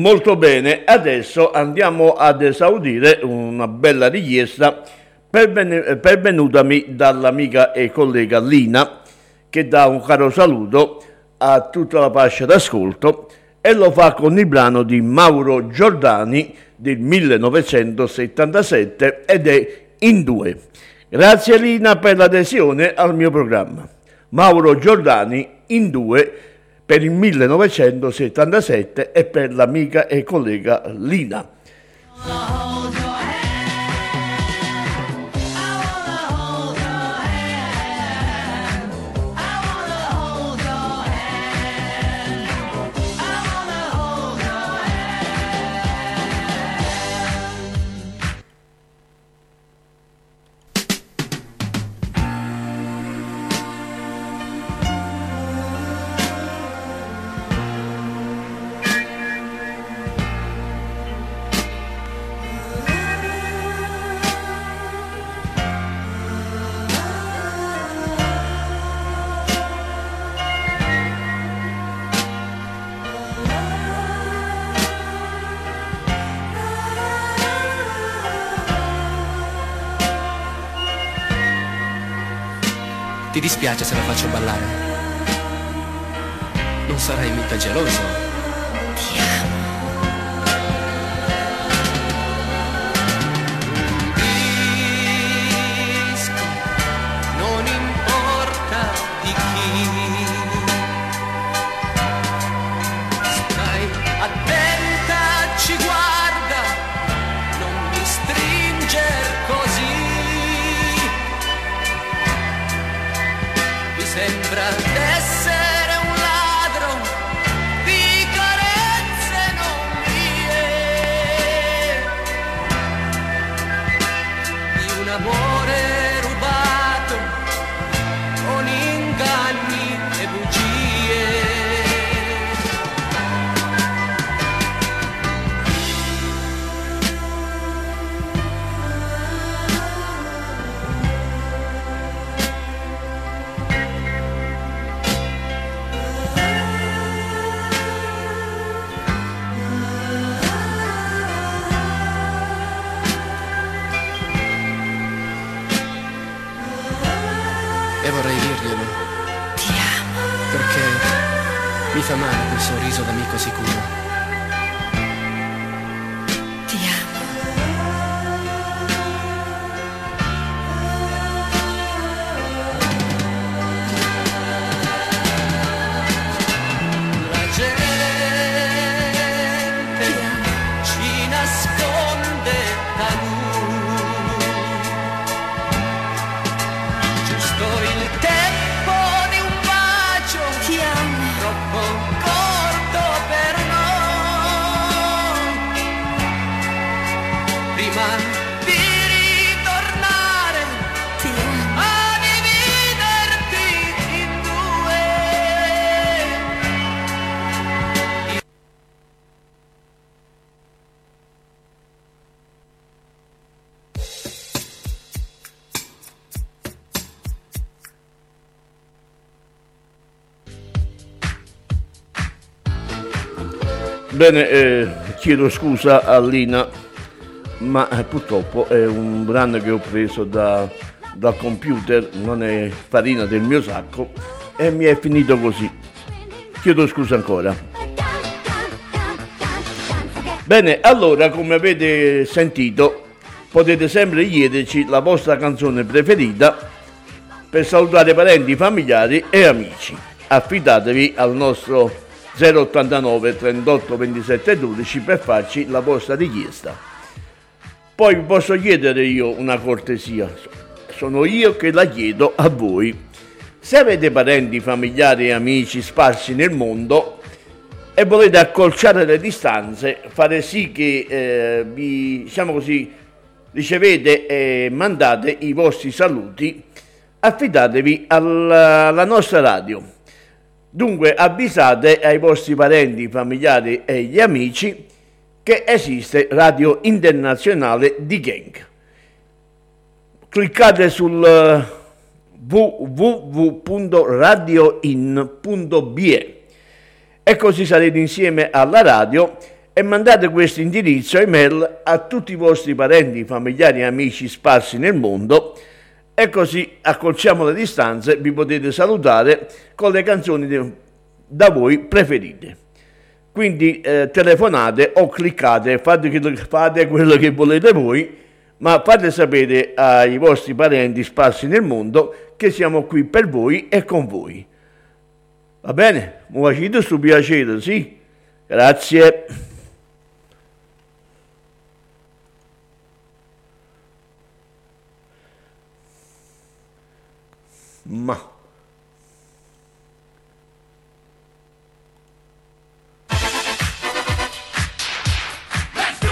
Molto bene, adesso andiamo ad esaudire una bella richiesta perven- pervenutami dall'amica e collega Lina che dà un caro saluto a tutta la fascia d'ascolto e lo fa con il brano di Mauro Giordani del 1977 ed è in due. Grazie Lina per l'adesione al mio programma. Mauro Giordani in due per il 1977 e per l'amica e collega Lina. Dispiace se la faccio ballare? Non sarai mica geloso? Bene, eh, chiedo scusa a Lina, ma eh, purtroppo è un brano che ho preso da- dal computer, non è farina del mio sacco e mi è finito così. Chiedo scusa ancora. Bene, allora come avete sentito potete sempre chiederci la vostra canzone preferita per salutare parenti, familiari e amici. Affidatevi al nostro 089 38 27 12 per farci la vostra richiesta. Poi vi posso chiedere io una cortesia, sono io che la chiedo a voi. Se avete parenti, familiari e amici sparsi nel mondo e volete accorciare le distanze, fare sì che eh, vi, diciamo così, ricevete e mandate i vostri saluti, affidatevi alla, alla nostra radio. Dunque avvisate ai vostri parenti, familiari e gli amici che esiste Radio Internazionale di Genk. Cliccate sul eh, www.radioin.be e così sarete insieme alla radio e mandate questo indirizzo email a tutti i vostri parenti, familiari e amici sparsi nel mondo e così accorciamo le distanze, vi potete salutare con le canzoni de- da voi preferite. Quindi eh, telefonate o cliccate, fate fate quello che volete voi, ma fate sapere ai vostri parenti sparsi nel mondo che siamo qui per voi e con voi. Va bene? Mi facete questo piacere, sì? Grazie. Ma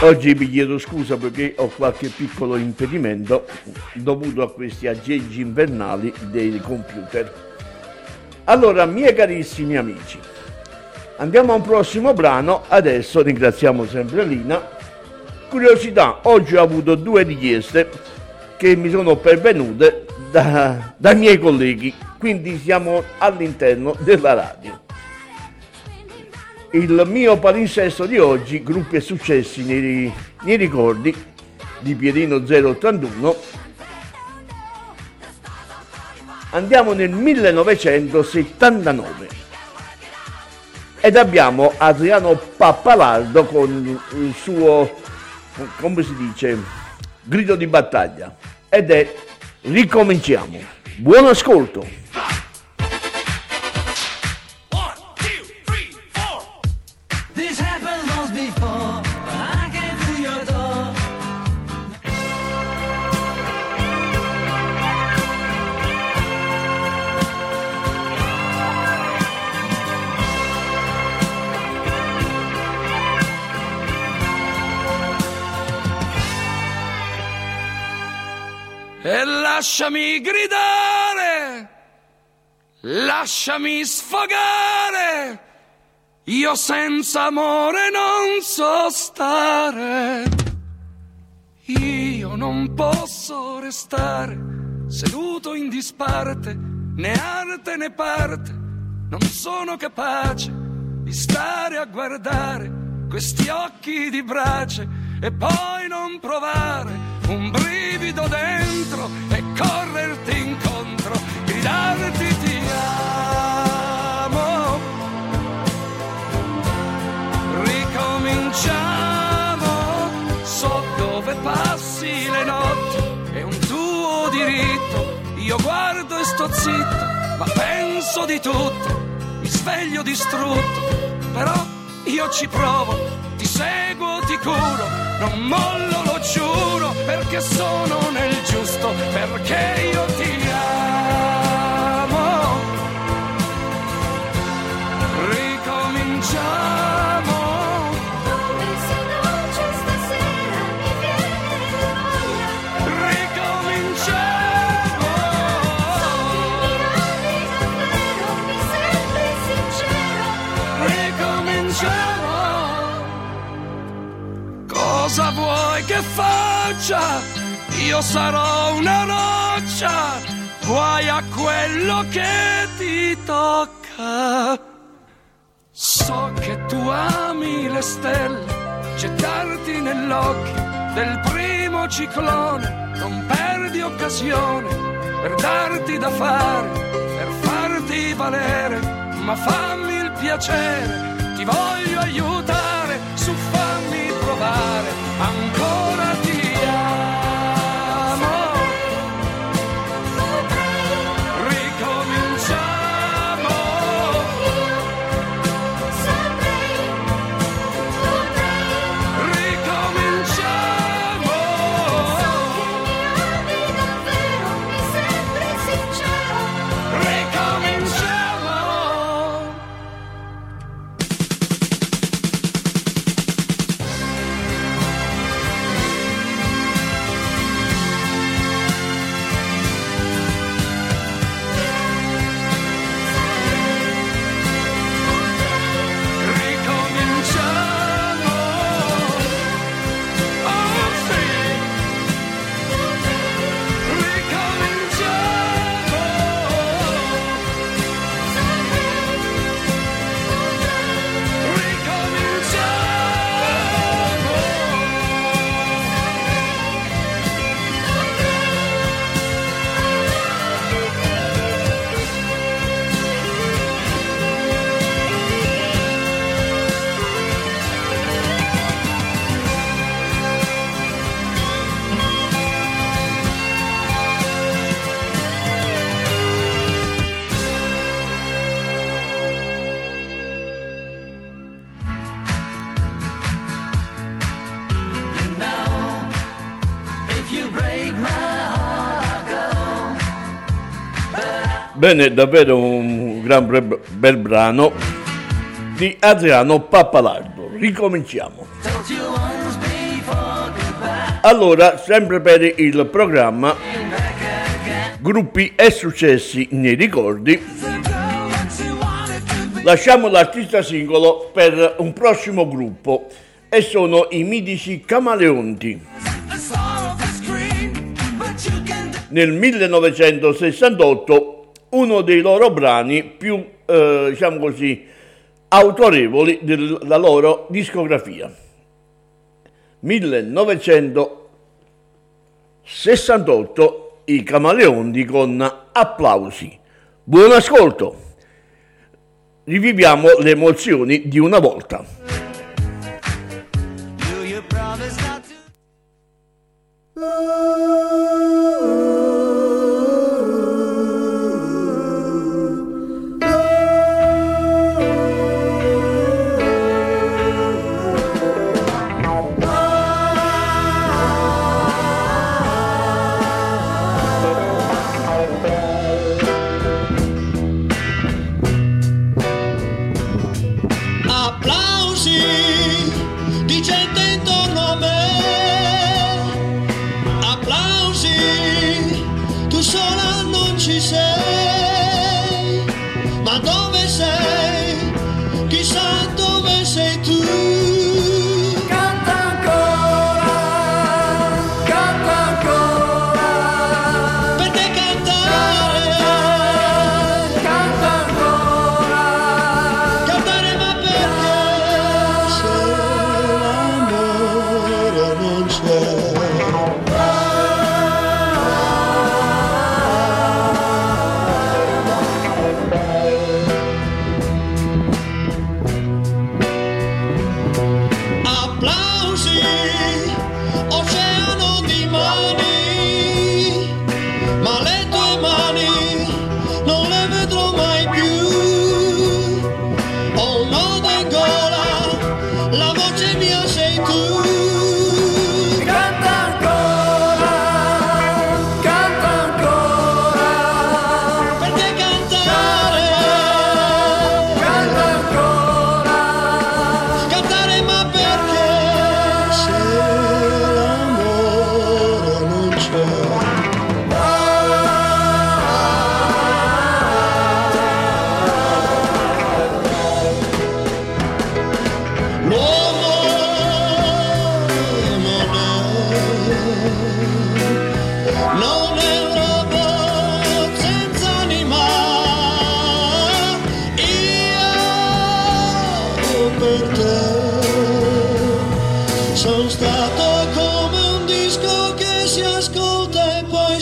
Oggi vi chiedo scusa perché ho qualche piccolo impedimento dovuto a questi aggeggi invernali dei computer. Allora, miei carissimi amici, andiamo a un prossimo brano. Adesso ringraziamo sempre Lina. Curiosità, oggi ho avuto due richieste che mi sono pervenute da- dai miei colleghi, quindi siamo all'interno della radio. Il mio palinsesto di oggi, gruppi e successi nei, nei ricordi di Pierino 081. Andiamo nel 1979 ed abbiamo Adriano Pappalardo con il suo, come si dice, grido di battaglia ed è Ricominciamo. Buon ascolto. Lasciami gridare, lasciami sfogare, io senza amore non so stare. Io non posso restare seduto in disparte, né arte né parte, non sono capace di stare a guardare questi occhi di brace e poi non provare un brivido dentro e correrti incontro, gridarti ti amo. Ricominciamo, so dove passi le notti, è un tuo diritto, io guardo e sto zitto, ma penso di tutto, mi sveglio distrutto, però io ci provo, seguo, ti curo, non mollo, lo giuro, perché sono nel giusto, perché io ti amo. Ricominciamo. Vuoi che faccia? Io sarò una roccia, guai a quello che ti tocca. so che tu ami le stelle, gettarti nell'occhio del primo ciclone, non perdi occasione per darti da fare, per farti valere, ma fammi il piacere, ti voglio aiutare, su fammi provare, ancora ti Bene, davvero un gran bre- bel brano di Adriano Pappalardo. Ricominciamo. Allora, sempre per il programma Gruppi e successi nei ricordi, lasciamo l'artista singolo per un prossimo gruppo e sono i mitici Camaleonti. Nel 1968 uno dei loro brani più, eh, diciamo così, autorevoli della loro discografia. 1968 i Camaleonti con applausi. Buon ascolto! Riviviamo le emozioni di una volta. Applausi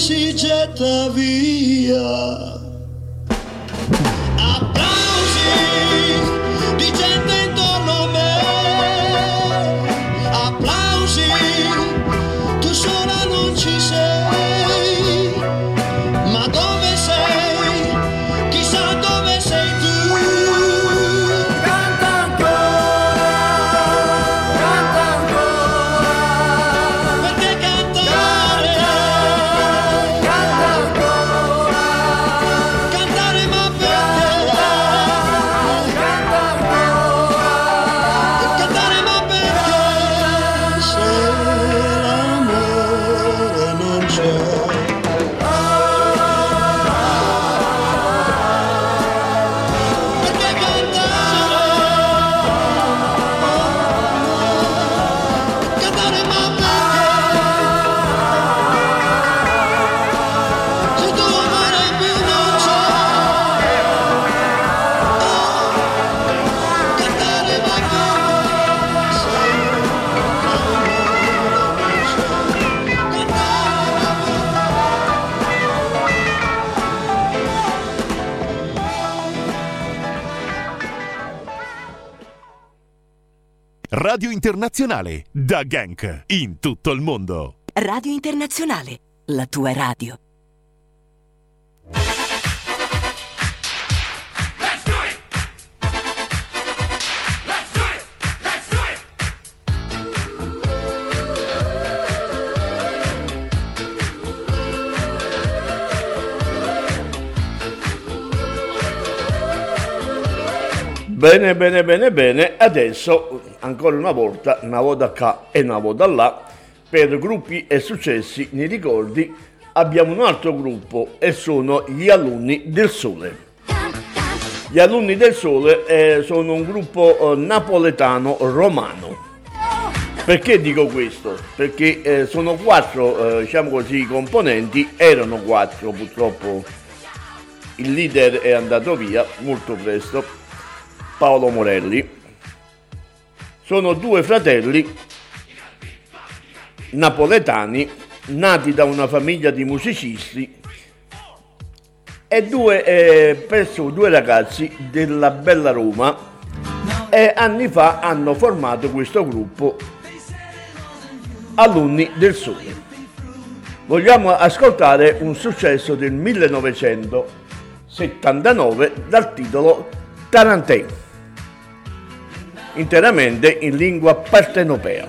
si già t'avvia Internazionale, da Genk, in tutto il mondo. Radio Internazionale, la tua radio. Bene, bene, bene, bene. Adesso, ancora una volta, una volta qua e una volta là, per gruppi e successi nei ricordi, abbiamo un altro gruppo e sono gli alunni del Sole. Gli alunni del Sole eh, sono un gruppo eh, napoletano romano. Perché dico questo? Perché eh, sono quattro, eh, diciamo così, i componenti, erano quattro purtroppo. Il leader è andato via molto presto, Paolo Morelli. Sono due fratelli napoletani nati da una famiglia di musicisti e due eh, persone, due ragazzi della bella Roma e anni fa hanno formato questo gruppo Alunni del Sole. Vogliamo ascoltare un successo del 1979 dal titolo Tarantè, interamente in lingua partenopea.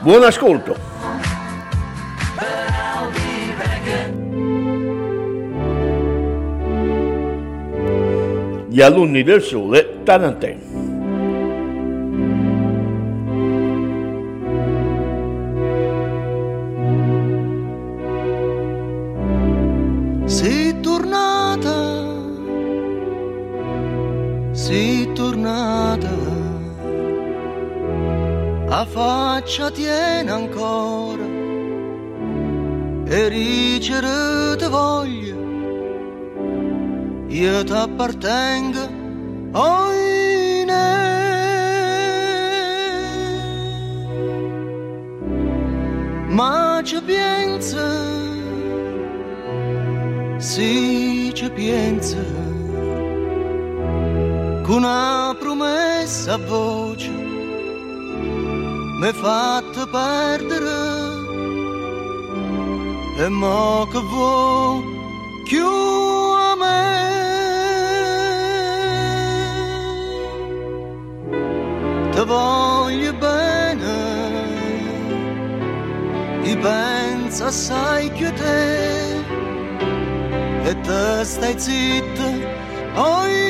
Buon ascolto! Gli alunni del sole Tarantè. Sei tornata, sei tornata, a faccia tiene ancora. E ricerete voglia, io t'appartengo, oine. Ma ci pensa sì ci pensa. Con una promessa a voce mi fatta perdere. E mo che vuoi più a me ti voglio bene. E penso assai a te. E te stai zitta, oine.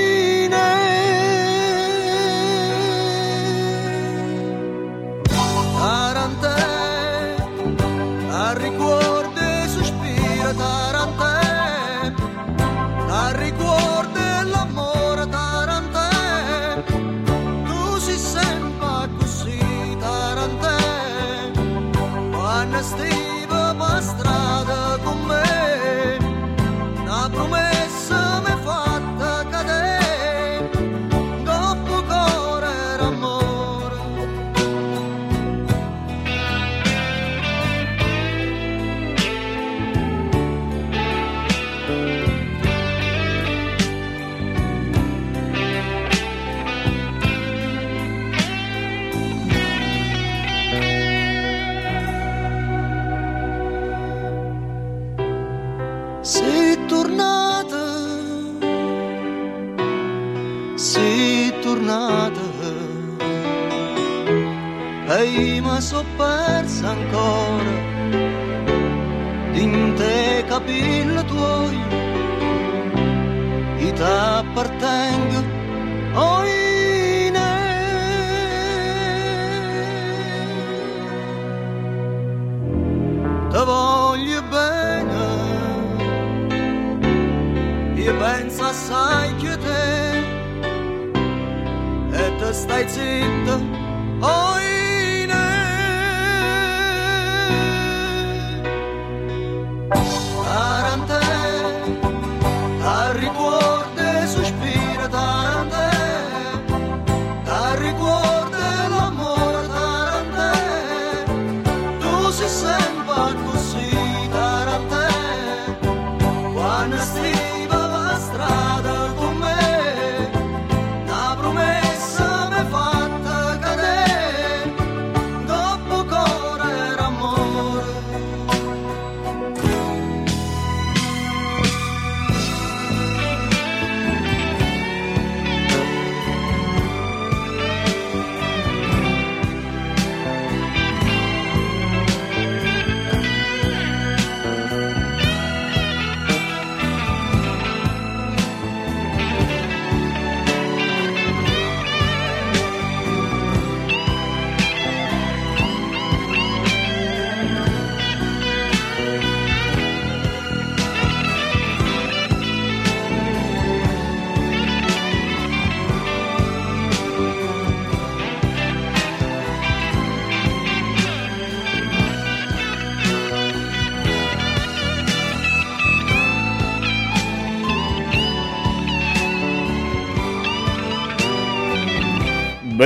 So persa ancora. In te capelli tuoi e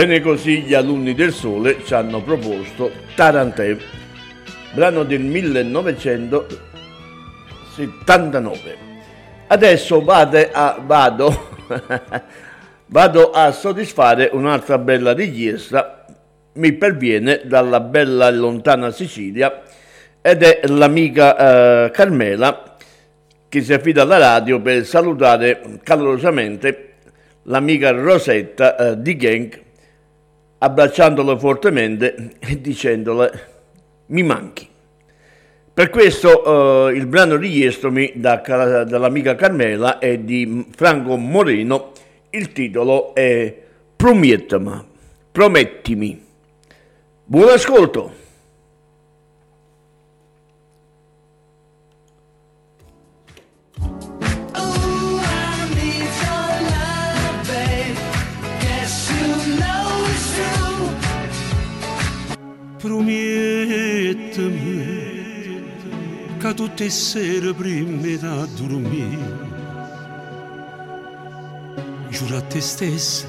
Bene così gli alunni del Sole ci hanno proposto Tarantè, brano del 1979. Adesso vado a, vado, vado a soddisfare un'altra bella richiesta, mi perviene dalla bella e lontana Sicilia ed è l'amica eh, Carmela che si affida alla radio per salutare calorosamente l'amica Rosetta eh, di Genk abbracciandolo fortemente e dicendole mi manchi. Per questo eh, il brano richiestomi da, dall'amica Carmela è di Franco Moreno, il titolo è Promettimi, promettimi. Buon ascolto! Che tutte sere prima da dormire. Giuro a te stesso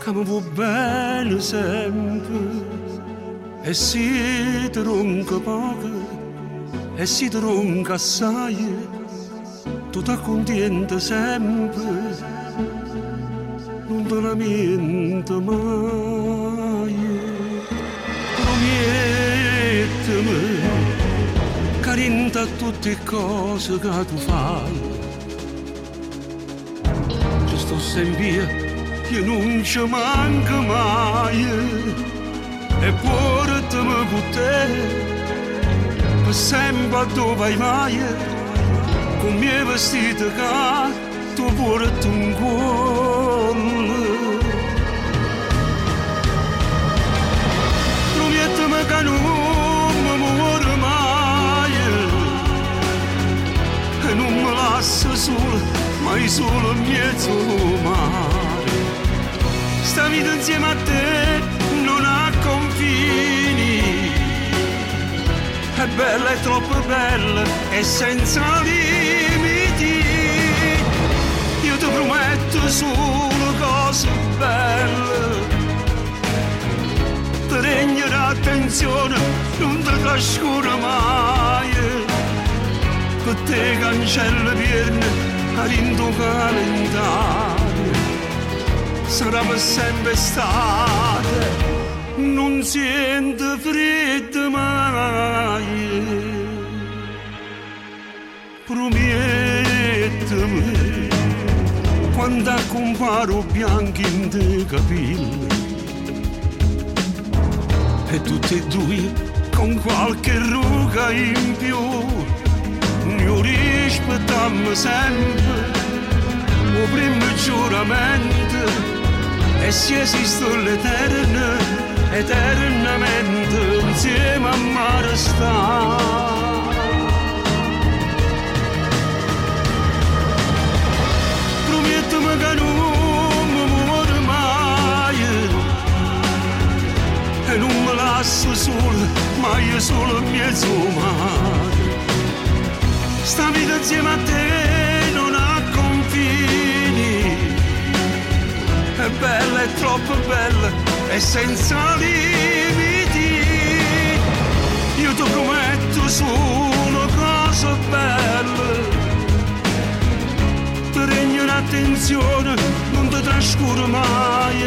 che mi vuoi bene sempre. E se ti ronca poco e se ti ronca assai. Tu ti accontenti sempre. Non te lamenti mai. Promettimi che rinda tutte le cose che tu fai. Ci sto sempre io non ci manco mai. E con te per sempre dove vai mai. Con i miei vestiti che tu porti un cuore non mi lascia solo, mai solo in mezzo al mare. Sta vita insieme a te non ha confini, è bella, è troppo bella e senza limiti. Io ti prometto solo cose belle ti regna l'attenzione, non ti trascura mai. Per te cancella pierne all'into calendario, sarà per sempre estate, non sente freddo mai. Promettimi, quando comparo bianchi in te capelli e tutti e due con qualche ruga in più noi rispettiamo sempre il primo giuramento e se esiste l'eterno eternamente insieme a mare sta promettimi che non mi muore mai e non mi lascio solo mai solo in mezzo mare sta vita insieme a te non ha confini è bella, è troppo bella, è senza limiti. Io ti prometto solo cose belle. Ti regno un'attenzione, non ti trascuro mai.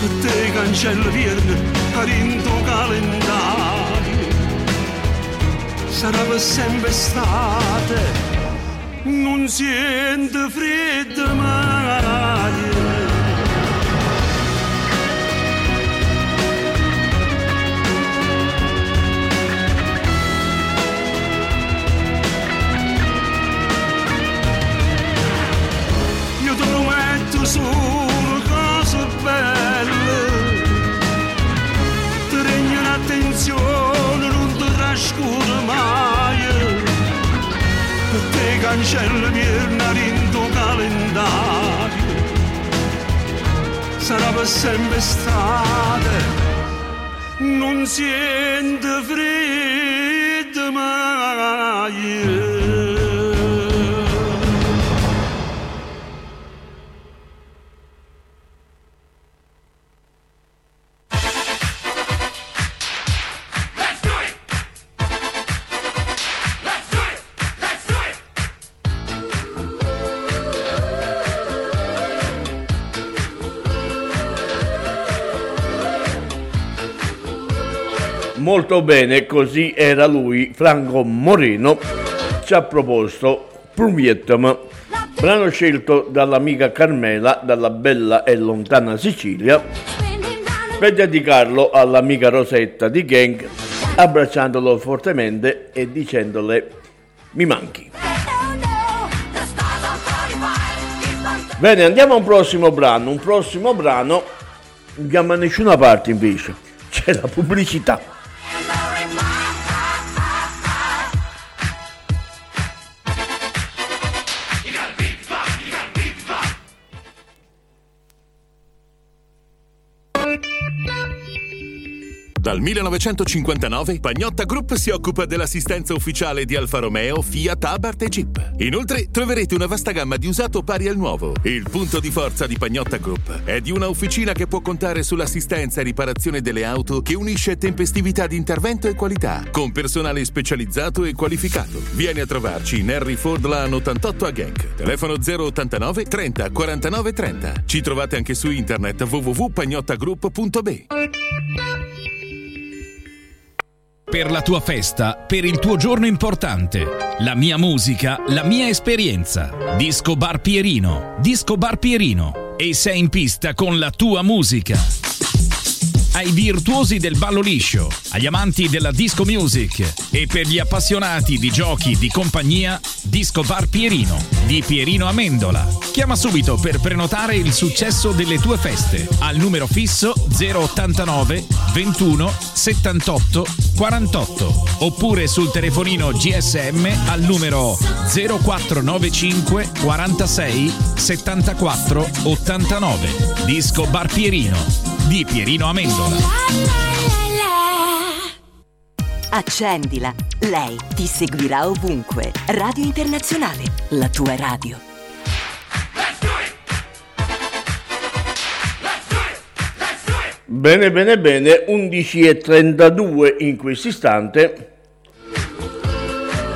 Per te cancello vierne, rinto calendario. Sarà sempre estate non sente freddo mai. Cancello vierna rinto calendario. Sarà per sempre estate non sente freddo mai Molto bene, così era lui, Franco Moreno, ci ha proposto Prumietum, brano scelto dall'amica Carmela dalla bella e lontana Sicilia, per dedicarlo all'amica Rosetta di Gang, abbracciandolo fortemente e dicendole mi manchi. Bene, andiamo a un prossimo brano, un prossimo brano, non andiamo a nessuna parte invece, c'è la pubblicità. Dal 1959 Pagnotta Group si occupa dell'assistenza ufficiale di Alfa Romeo, Fiat, Abarth e Jeep. Inoltre troverete una vasta gamma di usato pari al nuovo. Il punto di forza di Pagnotta Group è di una officina che può contare sull'assistenza e riparazione delle auto che unisce tempestività di intervento e qualità, con personale specializzato e qualificato. Vieni a trovarci in Harry Ford Lan 88 a Genk. Telefono 089 30 49 30. Ci trovate anche su internet www.pagnottagroup.be. Per la tua festa, per il tuo giorno importante. La mia musica, la mia esperienza. Disco Bar Pierino. Disco Bar Pierino. E sei in pista con la tua musica. Ai virtuosi del ballo liscio, agli amanti della disco music e per gli appassionati di giochi di compagnia, Disco Bar Pierino di Pierino Amendola. Chiama subito per prenotare il successo delle tue feste al numero fisso 089 21 78 48 oppure sul telefonino GSM al numero 0495 46 74 89. Disco Bar Pierino di Pierino Amendola. Accendila, lei ti seguirà ovunque. Radio Internazionale, la tua radio. Bene, bene, bene, 11.32 in questo istante.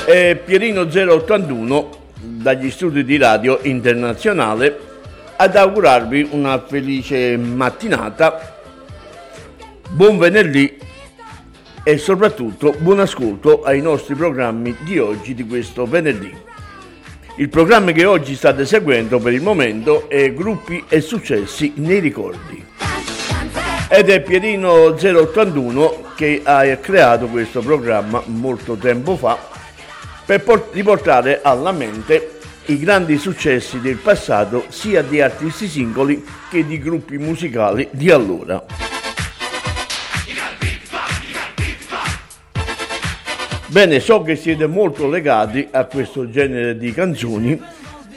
E Pierino 081 dagli studi di Radio Internazionale ad augurarvi una felice mattinata, buon venerdì e soprattutto buon ascolto ai nostri programmi di oggi, di questo venerdì. Il programma che oggi state seguendo per il momento è Gruppi e Successi nei ricordi. Ed è Pierino 081 che ha creato questo programma molto tempo fa per riportare alla mente i grandi successi del passato sia di artisti singoli che di gruppi musicali di allora. Bene, so che siete molto legati a questo genere di canzoni,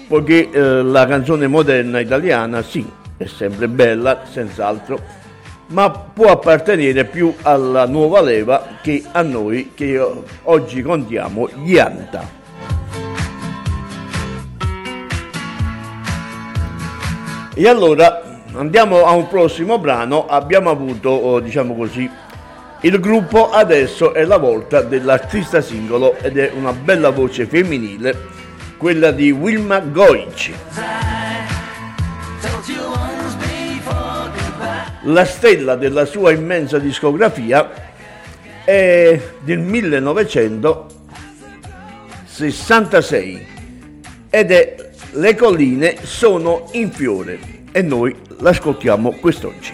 poiché eh, la canzone moderna italiana sì, è sempre bella, senz'altro, ma può appartenere più alla nuova leva che a noi che oggi contiamo gli Anta. E allora andiamo a un prossimo brano, abbiamo avuto, oh, diciamo così, il gruppo adesso è la volta dell'artista singolo ed è una bella voce femminile, quella di Wilma Goic. La stella della sua immensa discografia è del 1966 ed è le colline sono in fiore e noi l'ascoltiamo quest'oggi.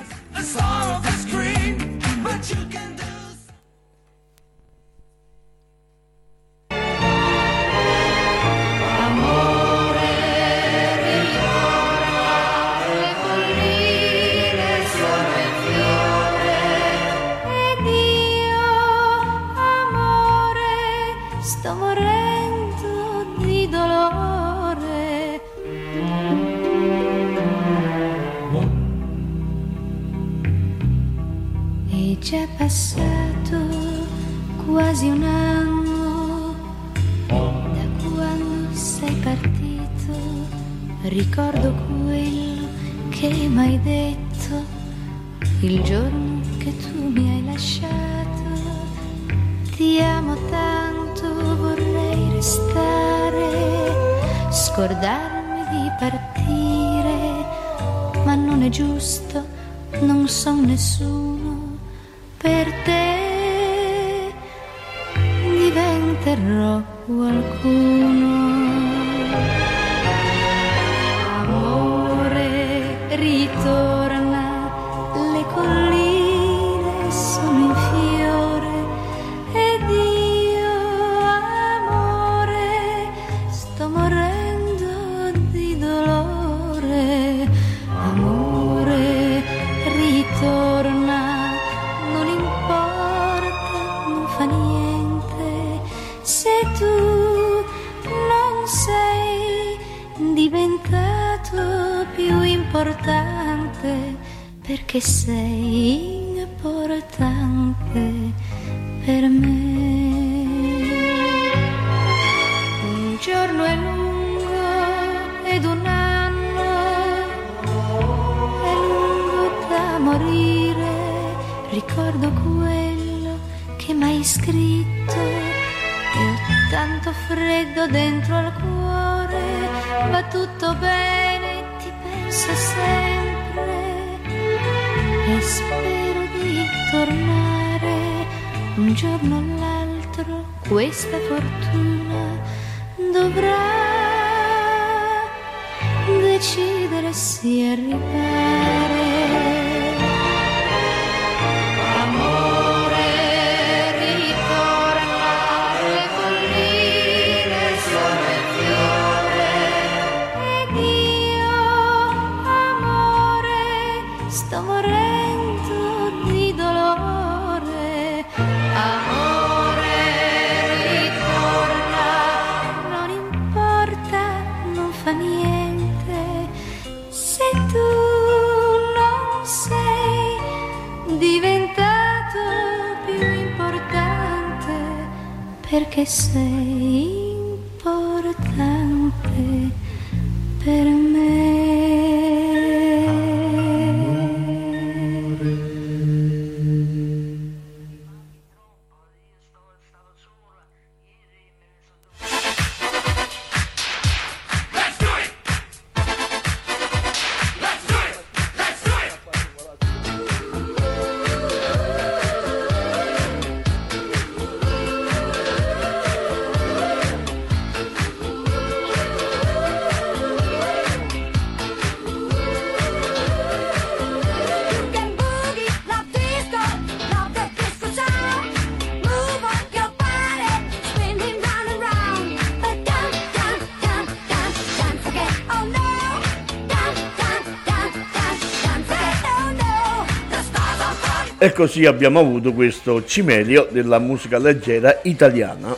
E così abbiamo avuto questo cimelio della musica leggera italiana.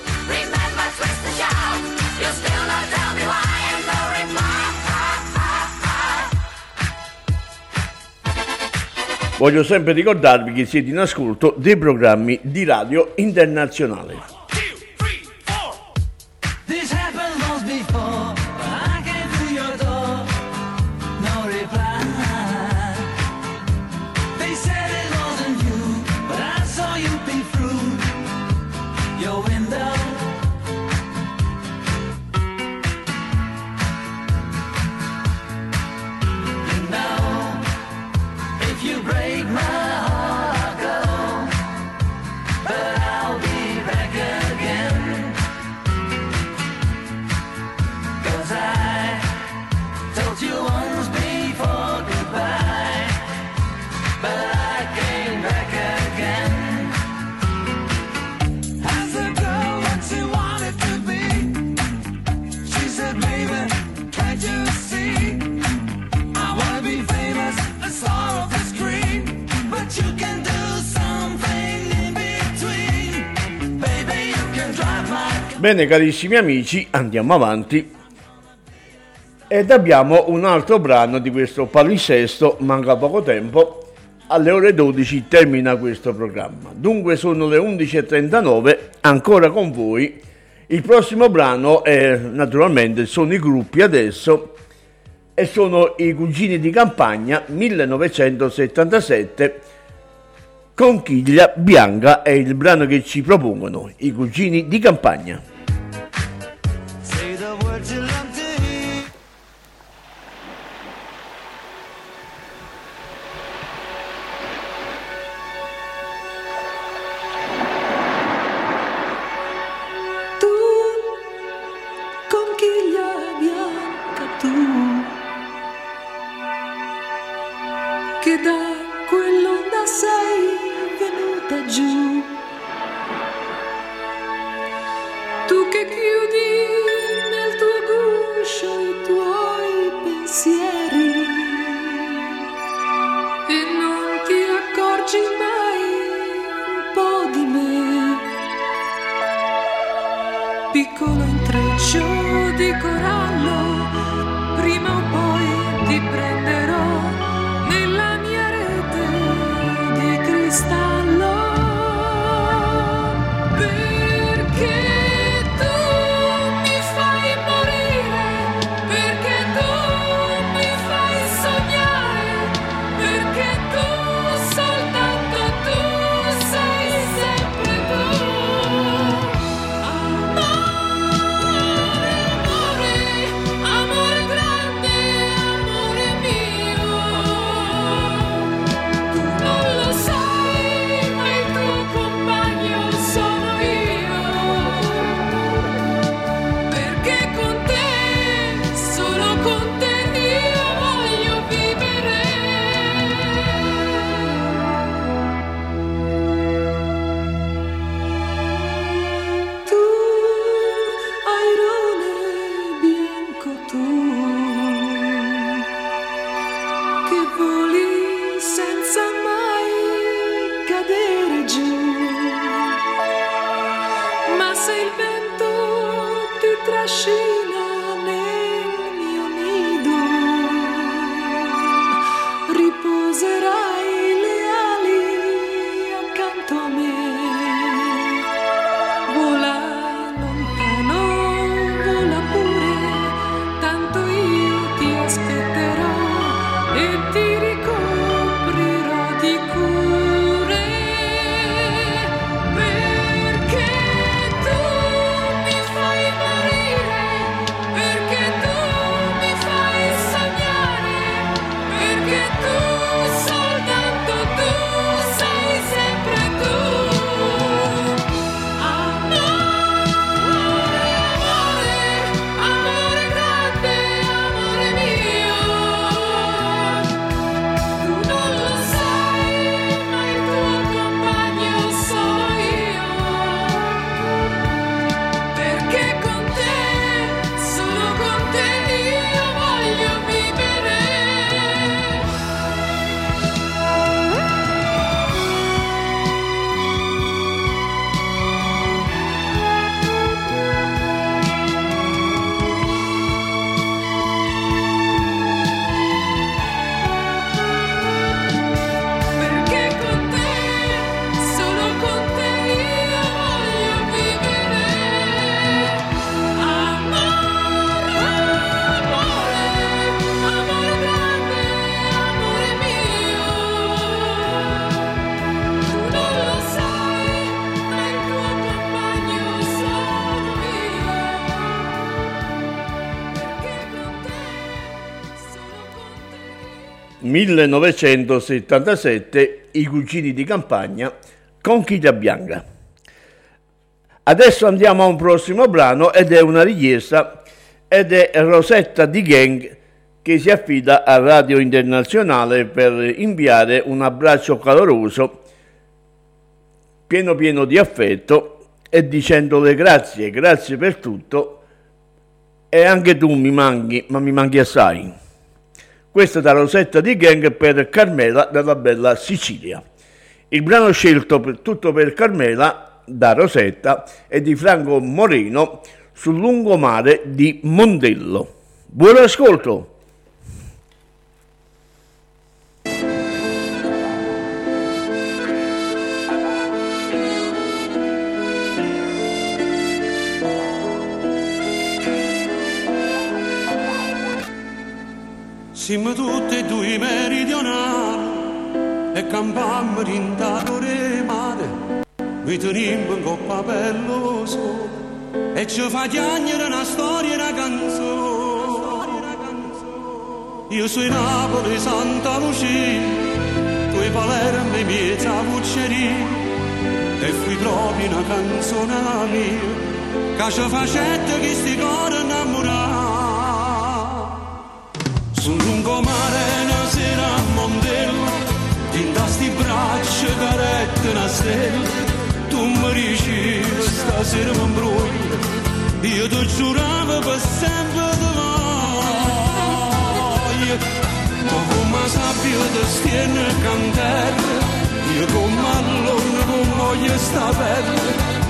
Voglio sempre ricordarvi che siete in ascolto dei programmi di radio internazionale. Bene carissimi amici, andiamo avanti. Ed abbiamo un altro brano di questo palinsesto, manca poco tempo, alle ore 12 termina questo programma. Dunque sono le 11.39, ancora con voi. Il prossimo brano è, naturalmente sono i gruppi adesso e sono i Cugini di Campagna 1977. Conchiglia Bianca è il brano che ci propongono, i Cugini di Campagna. 1977 I cugini di campagna con Chita Bianca. Adesso andiamo a un prossimo brano ed è una richiesta ed è Rosetta di Gang che si affida a Radio Internazionale per inviare un abbraccio caloroso pieno pieno di affetto e dicendole grazie, grazie per tutto e anche tu mi manchi, ma mi manchi assai. Questa da Rosetta di Gang per Carmela della bella Sicilia. Il brano scelto per tutto per Carmela da Rosetta è di Franco Moreno sul lungomare di Mondello. Buon ascolto! Siamo tutti e due meridionali e campammo rindato re mare. Vi teniamo in coppa bello sole e ci fa chiagnere una storia e una canzone. Io sono Napoli, Santa Lucia, tu i Palermo e miezza Pucceria e fui proprio una canzone mia che ci facette che sti cori innamorati. Sul lungomare una sera a Mondello, tinta sti braccia carette una stella, tu mi dicevi stasera mi imbroglio, io ti giuravo per sempre ti voglio, ma come sabbia ti stiene cantare, io come allora come voglio sta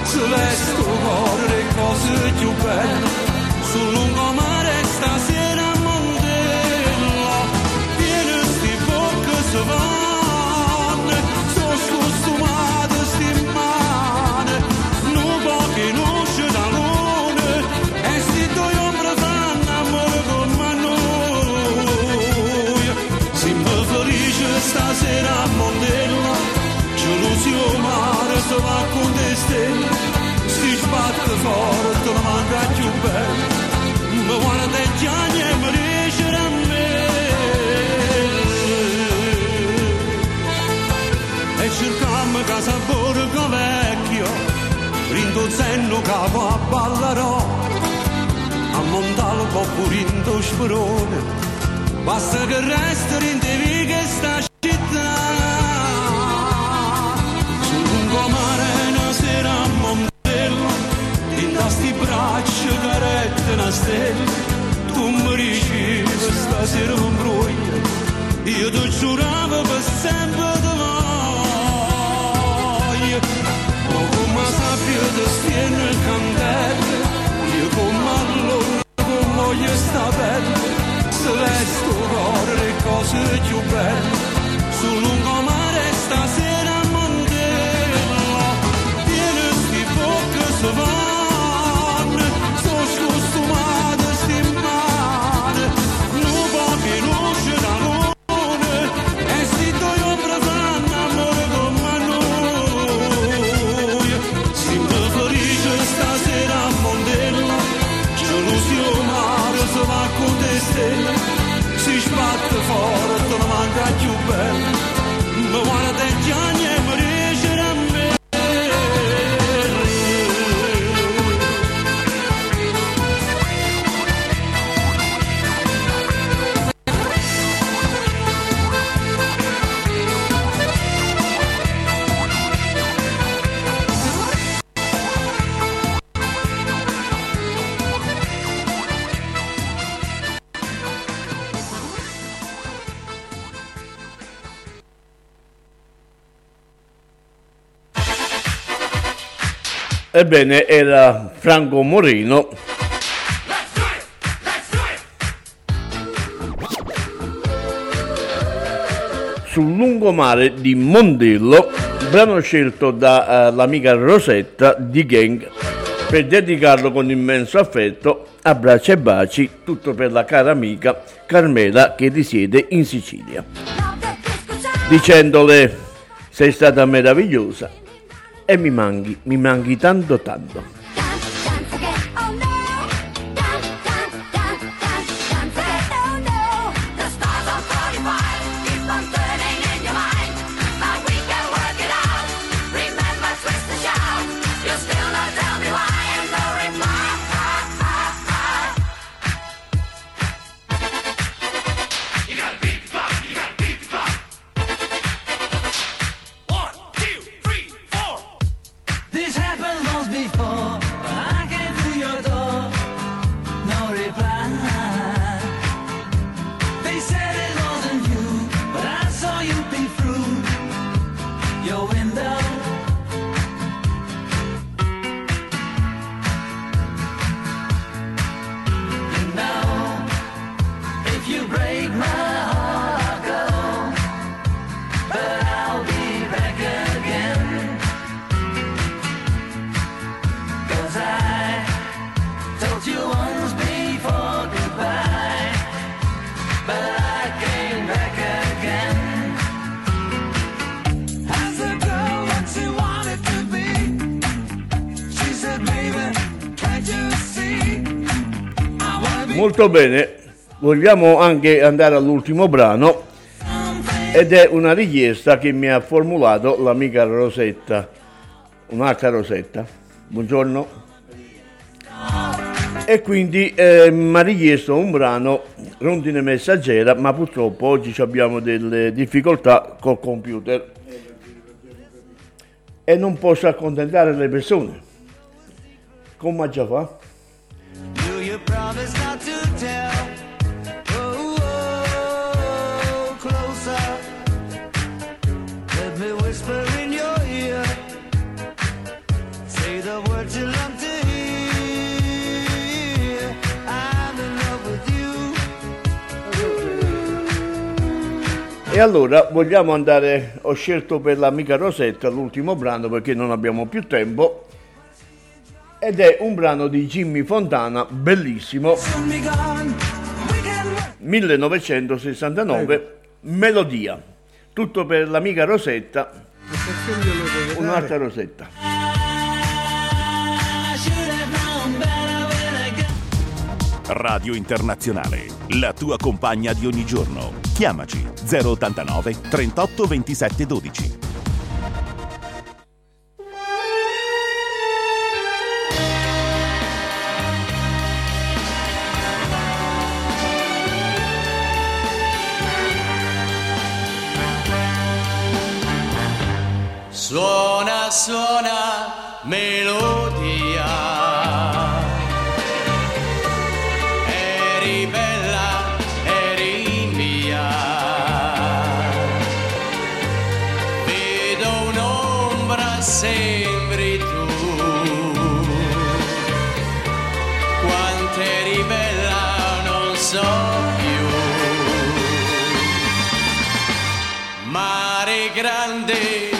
se vesto cuore le cose più belle, sul lungomare stasera stelle, si sbatte forte la manca più bella, ma guarda i casa borgo vecchio, rindo zenno capo a ballarò, a montare un po' purindo sperone, basta che resta rindevi che sta città. Sul lungomare una sera a Mondello, in sti braccia carette una stella, tu mi dicevi stasera mi imbroglio, io ti giuravo per sempre ti voglio, ma come sappio ti stiene candele, io come allora come voglio sta bella, se vesto cuore le cose più belle, sul Ebbene, era Franco Moreno. Sul lungomare di Mondello, brano scelto dall'amica Rosetta di Gang per dedicarlo con immenso affetto, abbracci e baci, tutto per la cara amica Carmela che risiede in Sicilia. Dicendole sei stata meravigliosa e mi manchi, mi manchi tanto tanto. Molto bene, vogliamo anche andare all'ultimo brano ed è una richiesta che mi ha formulato l'amica Rosetta, un'altra Rosetta. Buongiorno. E quindi eh, mi ha richiesto un brano Rondine Messaggera, ma purtroppo oggi abbiamo delle difficoltà col computer e non posso accontentare le persone. Come già fa? E allora vogliamo andare, ho scelto per l'amica Rosetta l'ultimo brano perché non abbiamo più tempo ed è un brano di Jimmy Fontana, bellissimo, 1969, Melodia. Tutto per l'amica Rosetta, un'altra Rosetta. Radio Internazionale, la tua compagna di ogni giorno. Chiamaci 089 38 27 12. Suona, suona, melodia. Grande,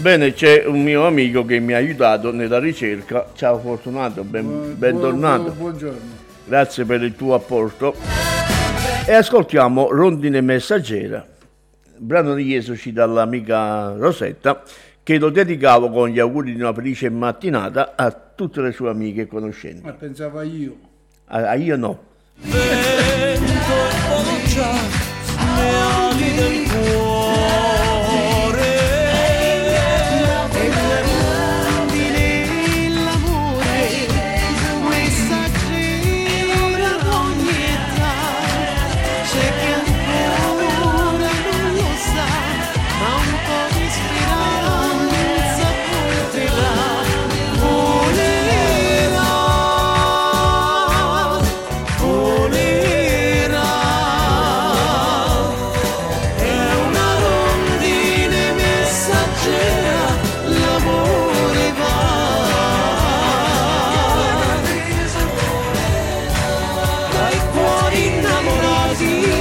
Bene, c'è un mio amico che mi ha aiutato nella ricerca. Ciao Fortunato, ben- bentornato. Buongiorno. Grazie per il tuo apporto. E ascoltiamo Rondine Messaggera, brano richiestoci dall'amica Rosetta, che lo dedicavo con gli auguri di una felice mattinata a tutte le sue amiche e conoscenti. Ma pensavo io. A, a io no. Dai cuori innamorati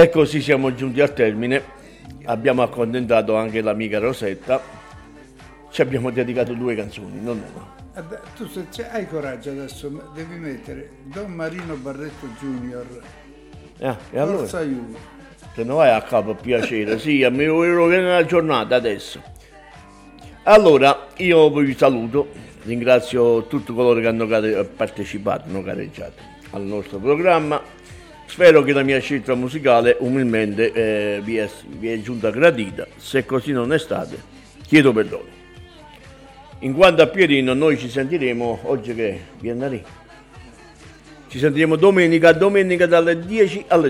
E così siamo giunti al termine. Abbiamo accontentato anche l'amica Rosetta. Ci abbiamo dedicato due canzoni, non una. Eh beh, tu se hai coraggio adesso, devi mettere Don Marino Barretto Junior. Ah, e allora? Forza aiuto. Se non vai a capo, piacere. Sì, mi volevo la giornata adesso. Allora, io vi saluto. Ringrazio tutti coloro che hanno partecipato, hanno gareggiato al nostro programma. Spero che la mia scelta musicale umilmente eh, vi, è, vi è giunta gradita. Se così non è stato, chiedo perdono. In quanto a Pierino, noi ci sentiremo oggi che è venerdì. Ci sentiremo domenica, domenica dalle 10 alle